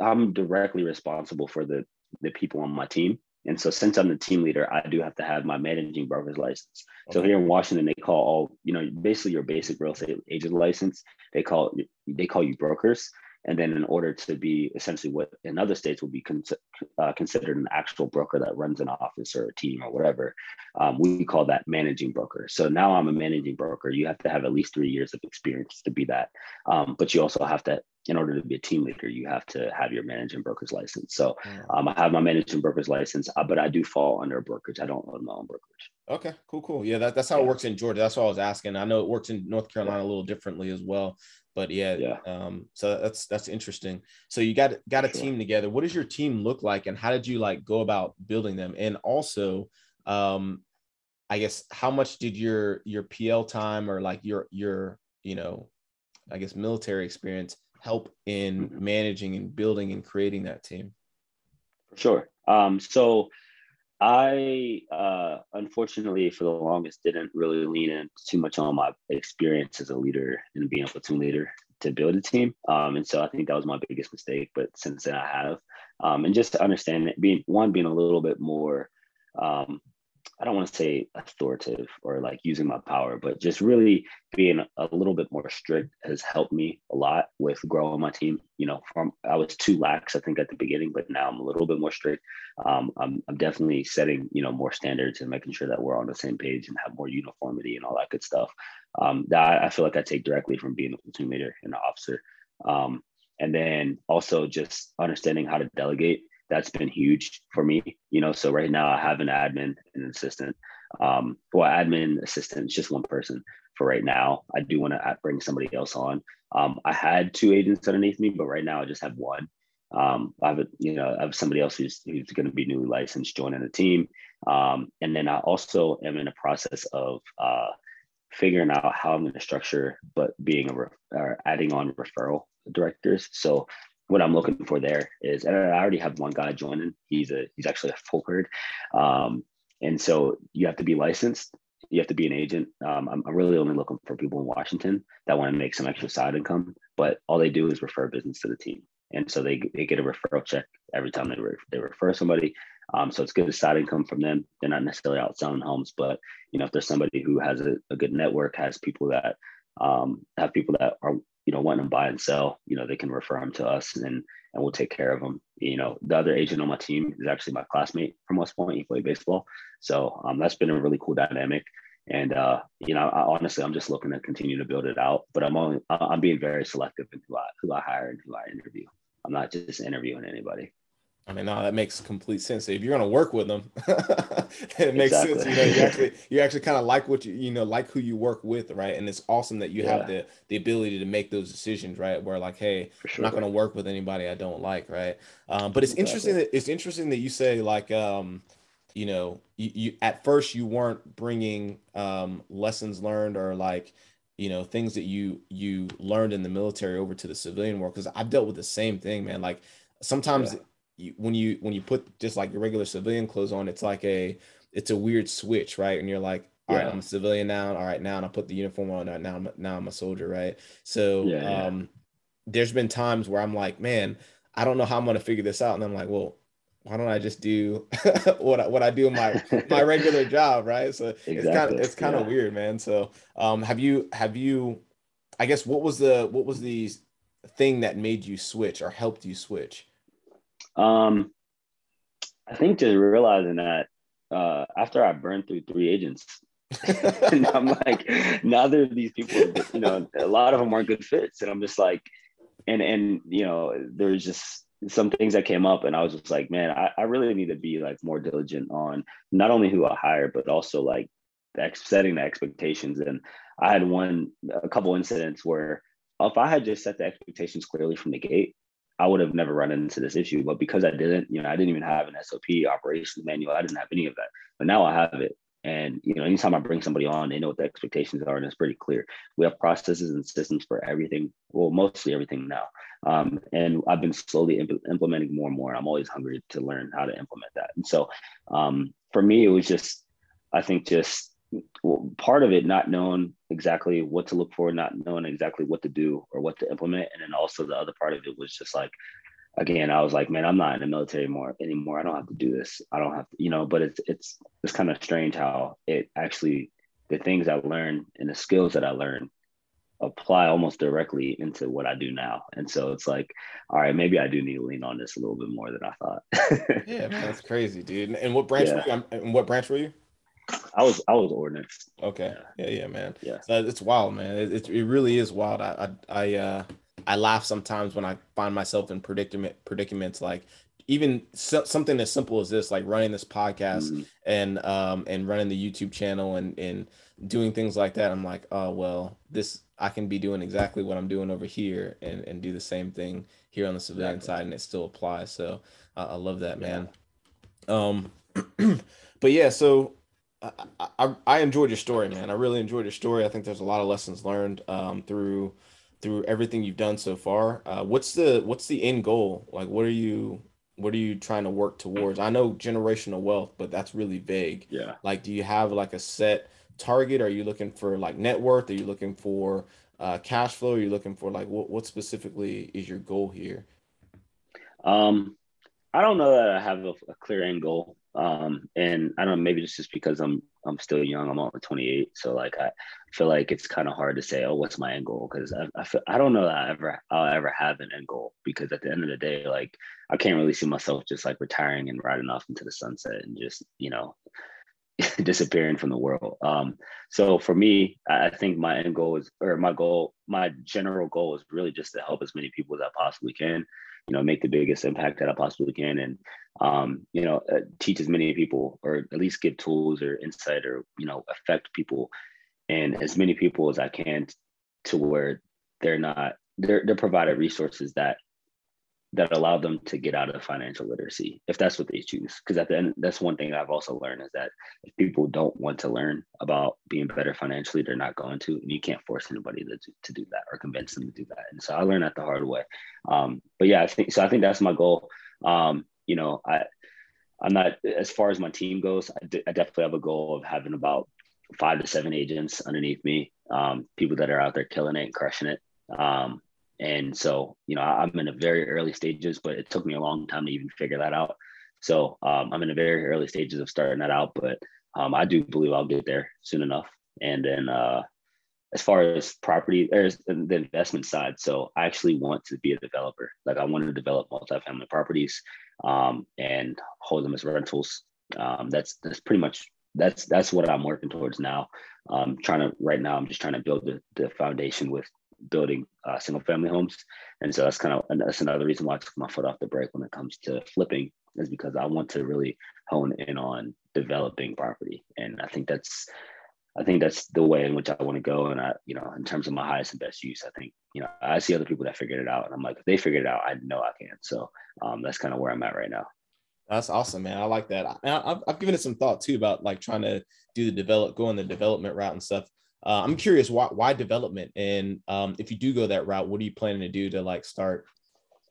I'm directly responsible for the the people on my team. And so since I'm the team leader, I do have to have my managing broker's license. Okay. So here in Washington, they call all, you know, basically your basic real estate agent license, they call they call you brokers. And then in order to be essentially what in other states would be con- uh, considered an actual broker that runs an office or a team or whatever, um, we call that managing broker. So now I'm a managing broker. You have to have at least three years of experience to be that. Um, but you also have to, in order to be a team leader, you have to have your managing broker's license. So um, I have my managing broker's license, uh, but I do fall under a brokerage. I don't own my own brokerage. Okay, cool, cool. Yeah, that, that's how it works in Georgia. That's what I was asking. I know it works in North Carolina a little differently as well but yeah, yeah. Um, so that's that's interesting. So you got got a sure. team together. What does your team look like, and how did you like go about building them? And also, um, I guess how much did your your PL time or like your your you know, I guess military experience help in mm-hmm. managing and building and creating that team? For sure. Um, so I uh, unfortunately for the longest didn't really lean in too much on my experience as a leader and being a platoon leader to build a team. Um, and so I think that was my biggest mistake. But since then I have, um, and just to understand it, being one being a little bit more um, I don't want to say authoritative or like using my power, but just really being a little bit more strict has helped me a lot with growing my team. You know, from I was too lax, I think, at the beginning, but now I'm a little bit more strict. Um, I'm, I'm definitely setting, you know, more standards and making sure that we're on the same page and have more uniformity and all that good stuff. Um, that I feel like I take directly from being a platoon leader and an officer. Um, and then also just understanding how to delegate that's been huge for me. You know, so right now I have an admin and an assistant. Um, well, admin assistant is just one person for right now. I do want to bring somebody else on. Um, I had two agents underneath me, but right now I just have one. Um, I have a, you know, I have somebody else who's, who's going to be newly licensed joining the team. Um, and then I also am in a process of uh, figuring out how I'm going to structure, but being a, re- or adding on referral directors. So what I'm looking for there is, and I already have one guy joining. He's a he's actually a full herd, um, and so you have to be licensed. You have to be an agent. Um, I'm, I'm, really only looking for people in Washington that want to make some extra side income, but all they do is refer business to the team, and so they they get a referral check every time they re- they refer somebody. Um, so it's good side income from them. They're not necessarily out selling homes, but you know if there's somebody who has a, a good network, has people that um, have people that are you know wanting to buy and sell, you know they can refer them to us and and we'll take care of them. You know the other agent on my team is actually my classmate from West Point. He played baseball, so um, that's been a really cool dynamic. And uh, you know, I, honestly, I'm just looking to continue to build it out. But I'm only I'm being very selective in who I who I hire and who I interview. I'm not just interviewing anybody. I mean, no, that makes complete sense. If you're going to work with them, it makes exactly. sense. You know, you actually, you actually kind of like what you, you know, like who you work with, right? And it's awesome that you yeah. have the the ability to make those decisions, right? Where like, hey, sure. I'm not going to work with anybody I don't like, right? Um, but it's exactly. interesting that it's interesting that you say like, um, you know, you, you at first you weren't bringing um, lessons learned or like, you know, things that you you learned in the military over to the civilian world because I've dealt with the same thing, man. Like sometimes. Yeah you, when you when you put just like your regular civilian clothes on, it's like a it's a weird switch, right? And you're like, all yeah. right, I'm a civilian now. All right, now and I put the uniform on. Now, I'm, now I'm a soldier, right? So, yeah, um, yeah. there's been times where I'm like, man, I don't know how I'm gonna figure this out, and I'm like, well, why don't I just do what I, what I do in my my regular job, right? So exactly. it's kind of it's kind of weird, man. So, um, have you have you, I guess, what was the what was the thing that made you switch or helped you switch? Um, I think just realizing that uh, after I burned through three agents, and I'm like, neither of these people, you know, a lot of them weren't good fits, and I'm just like, and and you know, there's just some things that came up, and I was just like, man, I, I really need to be like more diligent on not only who I hire, but also like setting the expectations. And I had one, a couple incidents where if I had just set the expectations clearly from the gate, I would have never run into this issue. But because I didn't, you know, I didn't even have an SOP operations manual. I didn't have any of that. But now I have it. And you know, anytime I bring somebody on, they know what the expectations are, and it's pretty clear. We have processes and systems for everything. Well, mostly everything now. Um, and I've been slowly imp- implementing more and more. I'm always hungry to learn how to implement that. And so, um, for me, it was just, I think, just part of it not knowing exactly what to look for not knowing exactly what to do or what to implement. And then also the other part of it was just like again i was like man i'm not in the military more anymore. I don't have to do this. I don't have to you know but it's it's it's kind of strange how it actually the things i learned and the skills that i learned apply almost directly into what i do now. And so it's like all right maybe i do need to lean on this a little bit more than i thought. Yeah man, that's crazy dude. And what branch yeah. were you and what branch were you I was I was ordnance. Okay. Yeah, yeah, man. Yeah. So it's wild, man. It, it, it really is wild. I I I uh I laugh sometimes when I find myself in predicament predicaments like even so, something as simple as this, like running this podcast mm-hmm. and um and running the YouTube channel and and doing things like that. I'm like, oh well, this I can be doing exactly what I'm doing over here and and do the same thing here on the civilian exactly. side, and it still applies. So uh, I love that, man. Yeah. Um, but yeah, so I, I, enjoyed your story, man. I really enjoyed your story. I think there's a lot of lessons learned um, through through everything you've done so far. Uh, what's the what's the end goal? Like, what are you what are you trying to work towards? I know generational wealth, but that's really vague. Yeah. Like, do you have like a set target? Are you looking for like net worth? Are you looking for uh, cash flow? Are you looking for like what, what specifically is your goal here? Um, I don't know that I have a, a clear end goal. Um, and I don't know, maybe it's just because I'm I'm still young. I'm only 28, so like I feel like it's kind of hard to say, oh, what's my end goal? Because I I, feel, I don't know that I ever I'll ever have an end goal because at the end of the day, like I can't really see myself just like retiring and riding off into the sunset and just you know disappearing from the world. Um, so for me, I think my end goal is, or my goal, my general goal is really just to help as many people as I possibly can. You know, make the biggest impact that I possibly can, and um, you know, uh, teach as many people, or at least give tools or insight, or you know, affect people, and as many people as I can, to where they're not they're they're provided resources that that allow them to get out of financial literacy if that's what they choose. Because at the end that's one thing i've also learned is that if people don't want to learn about being better financially they're not going to and you can't force anybody to, to do that or convince them to do that. And so i learned that the hard way. Um, but yeah i think so i think that's my goal. Um, you know i i'm not as far as my team goes I, d- I definitely have a goal of having about five to seven agents underneath me um, people that are out there killing it and crushing it. Um, and so, you know, I'm in the very early stages, but it took me a long time to even figure that out. So um, I'm in the very early stages of starting that out, but um, I do believe I'll get there soon enough. And then uh, as far as property, there's the investment side. So I actually want to be a developer. Like I want to develop multifamily properties um, and hold them as rentals. Um, that's that's pretty much that's that's what I'm working towards now. Um, trying to right now, I'm just trying to build the, the foundation with building uh, single family homes. And so that's kind of that's another reason why I took my foot off the brake when it comes to flipping is because I want to really hone in on developing property. And I think that's I think that's the way in which I want to go. And I, you know, in terms of my highest and best use, I think, you know, I see other people that figured it out and I'm like, if they figured it out, I know I can. So um, that's kind of where I'm at right now. That's awesome, man. I like that. I, have I've given it some thought too about like trying to do the develop, going the development route and stuff. Uh, I'm curious why why development, and um, if you do go that route, what are you planning to do to like start,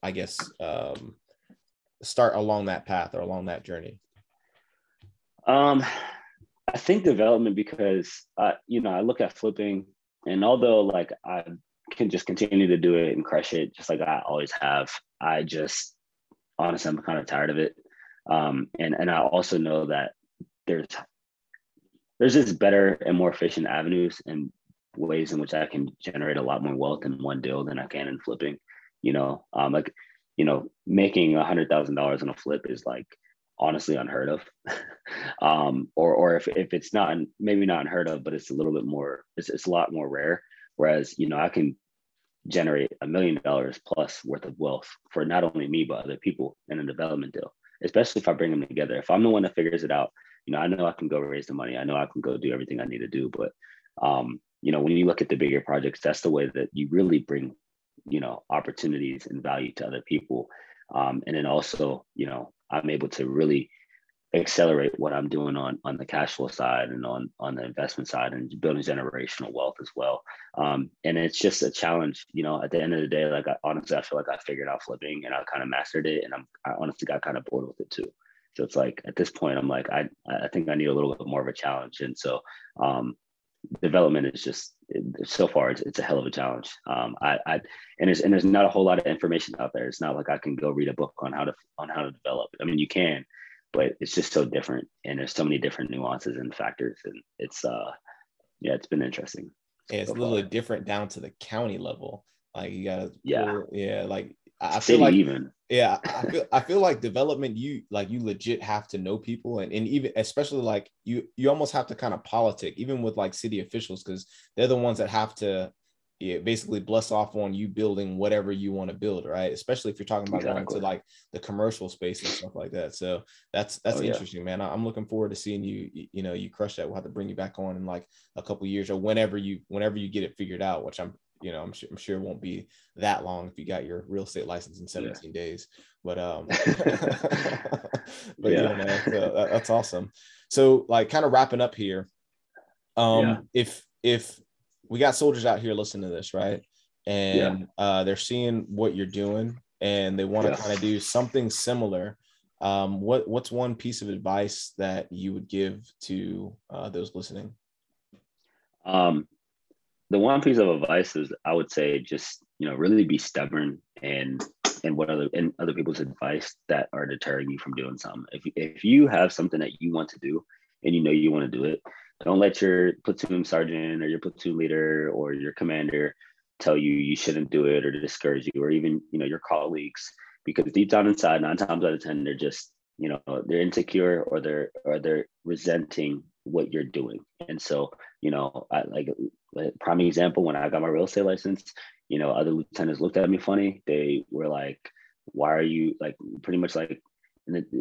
I guess, um, start along that path or along that journey? Um, I think development because uh, you know I look at flipping, and although like I can just continue to do it and crush it just like I always have, I just honestly I'm kind of tired of it. Um, and and I also know that there's there's just better and more efficient avenues and ways in which I can generate a lot more wealth in one deal than I can in flipping. You know, um, like you know, making a hundred thousand dollars on a flip is like honestly unheard of. um, or or if, if it's not maybe not unheard of, but it's a little bit more it's it's a lot more rare. Whereas, you know, I can generate a million dollars plus worth of wealth for not only me but other people in a development deal, especially if I bring them together. If I'm the one that figures it out you know, I know I can go raise the money. I know I can go do everything I need to do. But, um, you know, when you look at the bigger projects, that's the way that you really bring, you know, opportunities and value to other people. Um, and then also, you know, I'm able to really accelerate what I'm doing on on the cash flow side and on on the investment side and building generational wealth as well. Um, and it's just a challenge, you know. At the end of the day, like I, honestly, I feel like I figured out flipping and I kind of mastered it, and I'm I honestly got kind of bored with it too. So it's like at this point, I'm like, I I think I need a little bit more of a challenge. And so um, development is just so far it's, it's a hell of a challenge. Um, I, I and there's and there's not a whole lot of information out there. It's not like I can go read a book on how to on how to develop. I mean, you can, but it's just so different, and there's so many different nuances and factors, and it's uh, yeah, it's been interesting. Yeah, it's so a little far. different down to the county level. Like you gotta, yeah, yeah, like I feel like even yeah, I feel I feel like development you like you legit have to know people and, and even especially like you you almost have to kind of politic even with like city officials because they're the ones that have to yeah, basically bless off on you building whatever you want to build, right? Especially if you're talking about exactly. going to like the commercial space and stuff like that. So that's that's oh, interesting, yeah. man. I'm looking forward to seeing you. You know, you crush that. We'll have to bring you back on in like a couple years or whenever you whenever you get it figured out, which I'm you know, I'm sure, I'm sure it won't be that long if you got your real estate license in 17 yeah. days. But um, but yeah, yeah man, that, that's awesome. So like, kind of wrapping up here. Um, yeah. if if we got soldiers out here listening to this, right, and yeah. uh, they're seeing what you're doing, and they want to kind of do something similar, um, what what's one piece of advice that you would give to uh, those listening? Um, the one piece of advice is I would say just you know really be stubborn and and what other and other people's advice that are deterring you from doing something. If if you have something that you want to do and you know you want to do it, don't let your platoon sergeant or your platoon leader or your commander tell you you shouldn't do it or to discourage you or even you know your colleagues because deep down inside nine times out of ten they're just you know they're insecure or they're or they're resenting what you're doing and so you know I, like like, prime example when i got my real estate license you know other lieutenants looked at me funny. They were like why are you like pretty much like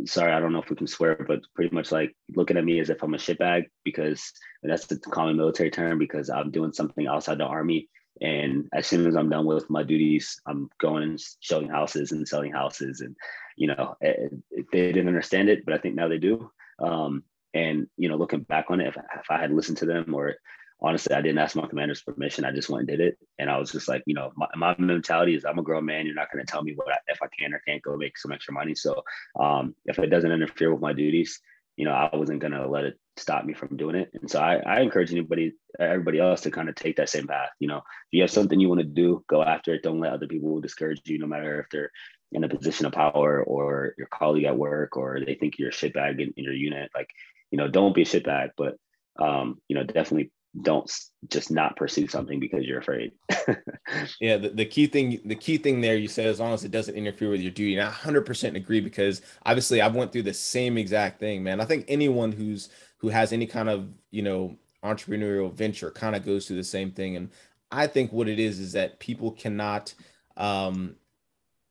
sorry i don't know if we can swear but pretty much like looking at me as if i'm a shitbag because that's the common military term because i'm doing something outside the army. And as soon as i'm done with my duties i'm going and showing houses and selling houses and you know it, it- they didn't understand it but i think now they do. Um, and you know looking back on it if, if i had listened to them or honestly i didn't ask my commander's permission. I just went and did it. And i was just like you know my, my mentality is i'm a grown man. You're not going to tell me what I, if i can or can't go make some extra money. So um, if it doesn't interfere with my duties you know i wasn't going to let it stop me from doing it. And so I, I encourage anybody everybody else to kind of take that same path. You know if you have something you want to do go after it. Don't let other people discourage you no matter if they're in a position of power or your colleague at work or they think you're a shitbag in, in your unit. Like you know don't be a shitbag but um you know definitely don't just not pursue something because you're afraid Yeah, the, the key thing the key thing there you said as long as it doesn't interfere with your duty. And I 100% agree because obviously I've went through the same exact thing, man. I think anyone who's who has any kind of, you know, entrepreneurial venture kind of goes through the same thing and I think what it is is that people cannot um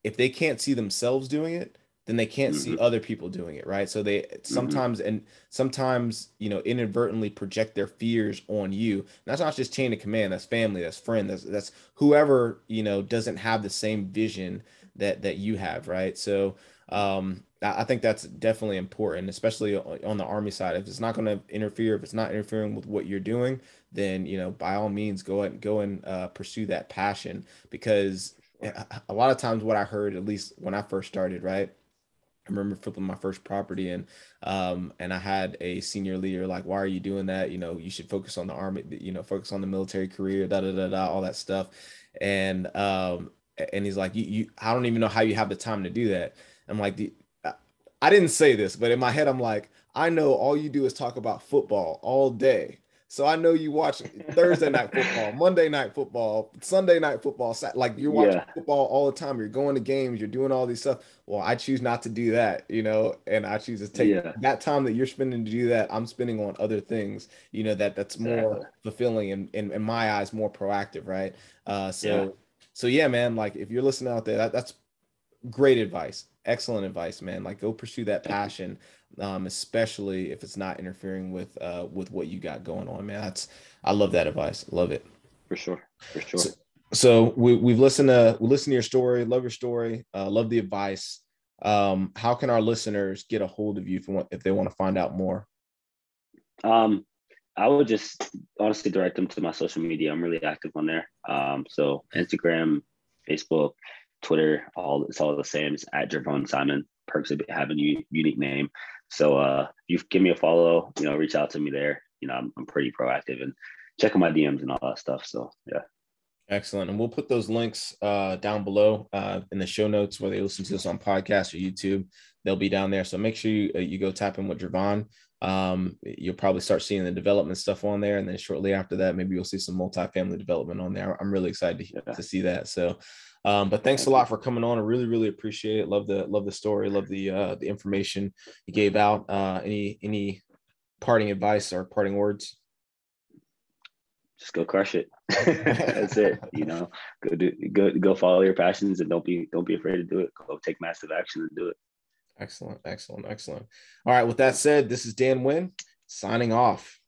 if they can't see themselves doing it, then they can't see Mhm. other people doing it, right? So they sometimes and sometimes, you know, inadvertently project their fears on you. And that's not just chain of command, that's family, that's friend, that's that's whoever, you know, doesn't have the same vision that that you have, right? So um I think that's definitely important, especially on the army side. If it's not going to interfere, if it's not interfering with what you're doing, then you know, by all means, go and go and uh, pursue that passion. Because a a lot of times, what I heard, at least when I first started, right, I remember flipping my first property and um and I had a senior leader like, why are you doing that? You know, you should focus on the army, you know, focus on the military career, da da da da, all that stuff. And um and he's like, you, you I don't even know how you have the time to do that. I'm like, "Do- I I didn't say this, but in my head, I'm like, I know all you do is talk about football all day. So I know you watch Thursday night football, Monday night football, Sunday night football. Like you're watching Yeah. football all the time. You're going to games. You're doing all these stuff. Well, I choose not to do that, you know, and I choose to take Yeah. that time that you're spending to do that. I'm spending on other things, you know, that that's more Exactly. fulfilling and in, in my eyes more proactive, right? Uh, so Yeah. so yeah, man. Like if you're listening out there, that, that's great advice excellent advice man like go pursue that passion um especially if it's not interfering with uh with what you got going on man that's i love that advice love it for sure for sure So- so we, we've listened to we listened to your story love your story uh love the advice um how can our listeners get a hold of you if, they want- if they want to find out more Um, I would just honestly direct them to my social media. I'm really active on there. Um, so Instagram, Facebook, Twitter, all it's all the same. It's at Javon Simon. Perks of having a unique name. So uh, if you give me a follow, you know, reach out to me there. You know, I'm, I'm pretty proactive and checking my DMs and all that stuff. So yeah, Excellent. And we'll put those links uh, down below uh, in the show notes where they listen to this on podcast or YouTube. They'll be down there. So make sure you, uh, you go tap in with Javon. Um, you'll probably start seeing the development stuff on there. And then shortly after that, maybe you'll see some multifamily development on there. I'm really excited to, Yeah. to see that. So, um, but thanks a lot for coming on. I really, really appreciate it. Love the, love the story. Love the, uh, the information you gave out. Uh, any, any parting advice or parting words? just go crush it. That's it. You know, go do go go follow your passions and don't be don't be afraid to do it. Go take massive action and do it. Excellent, excellent, excellent. All right. With that said, this is Dan Wynn signing off.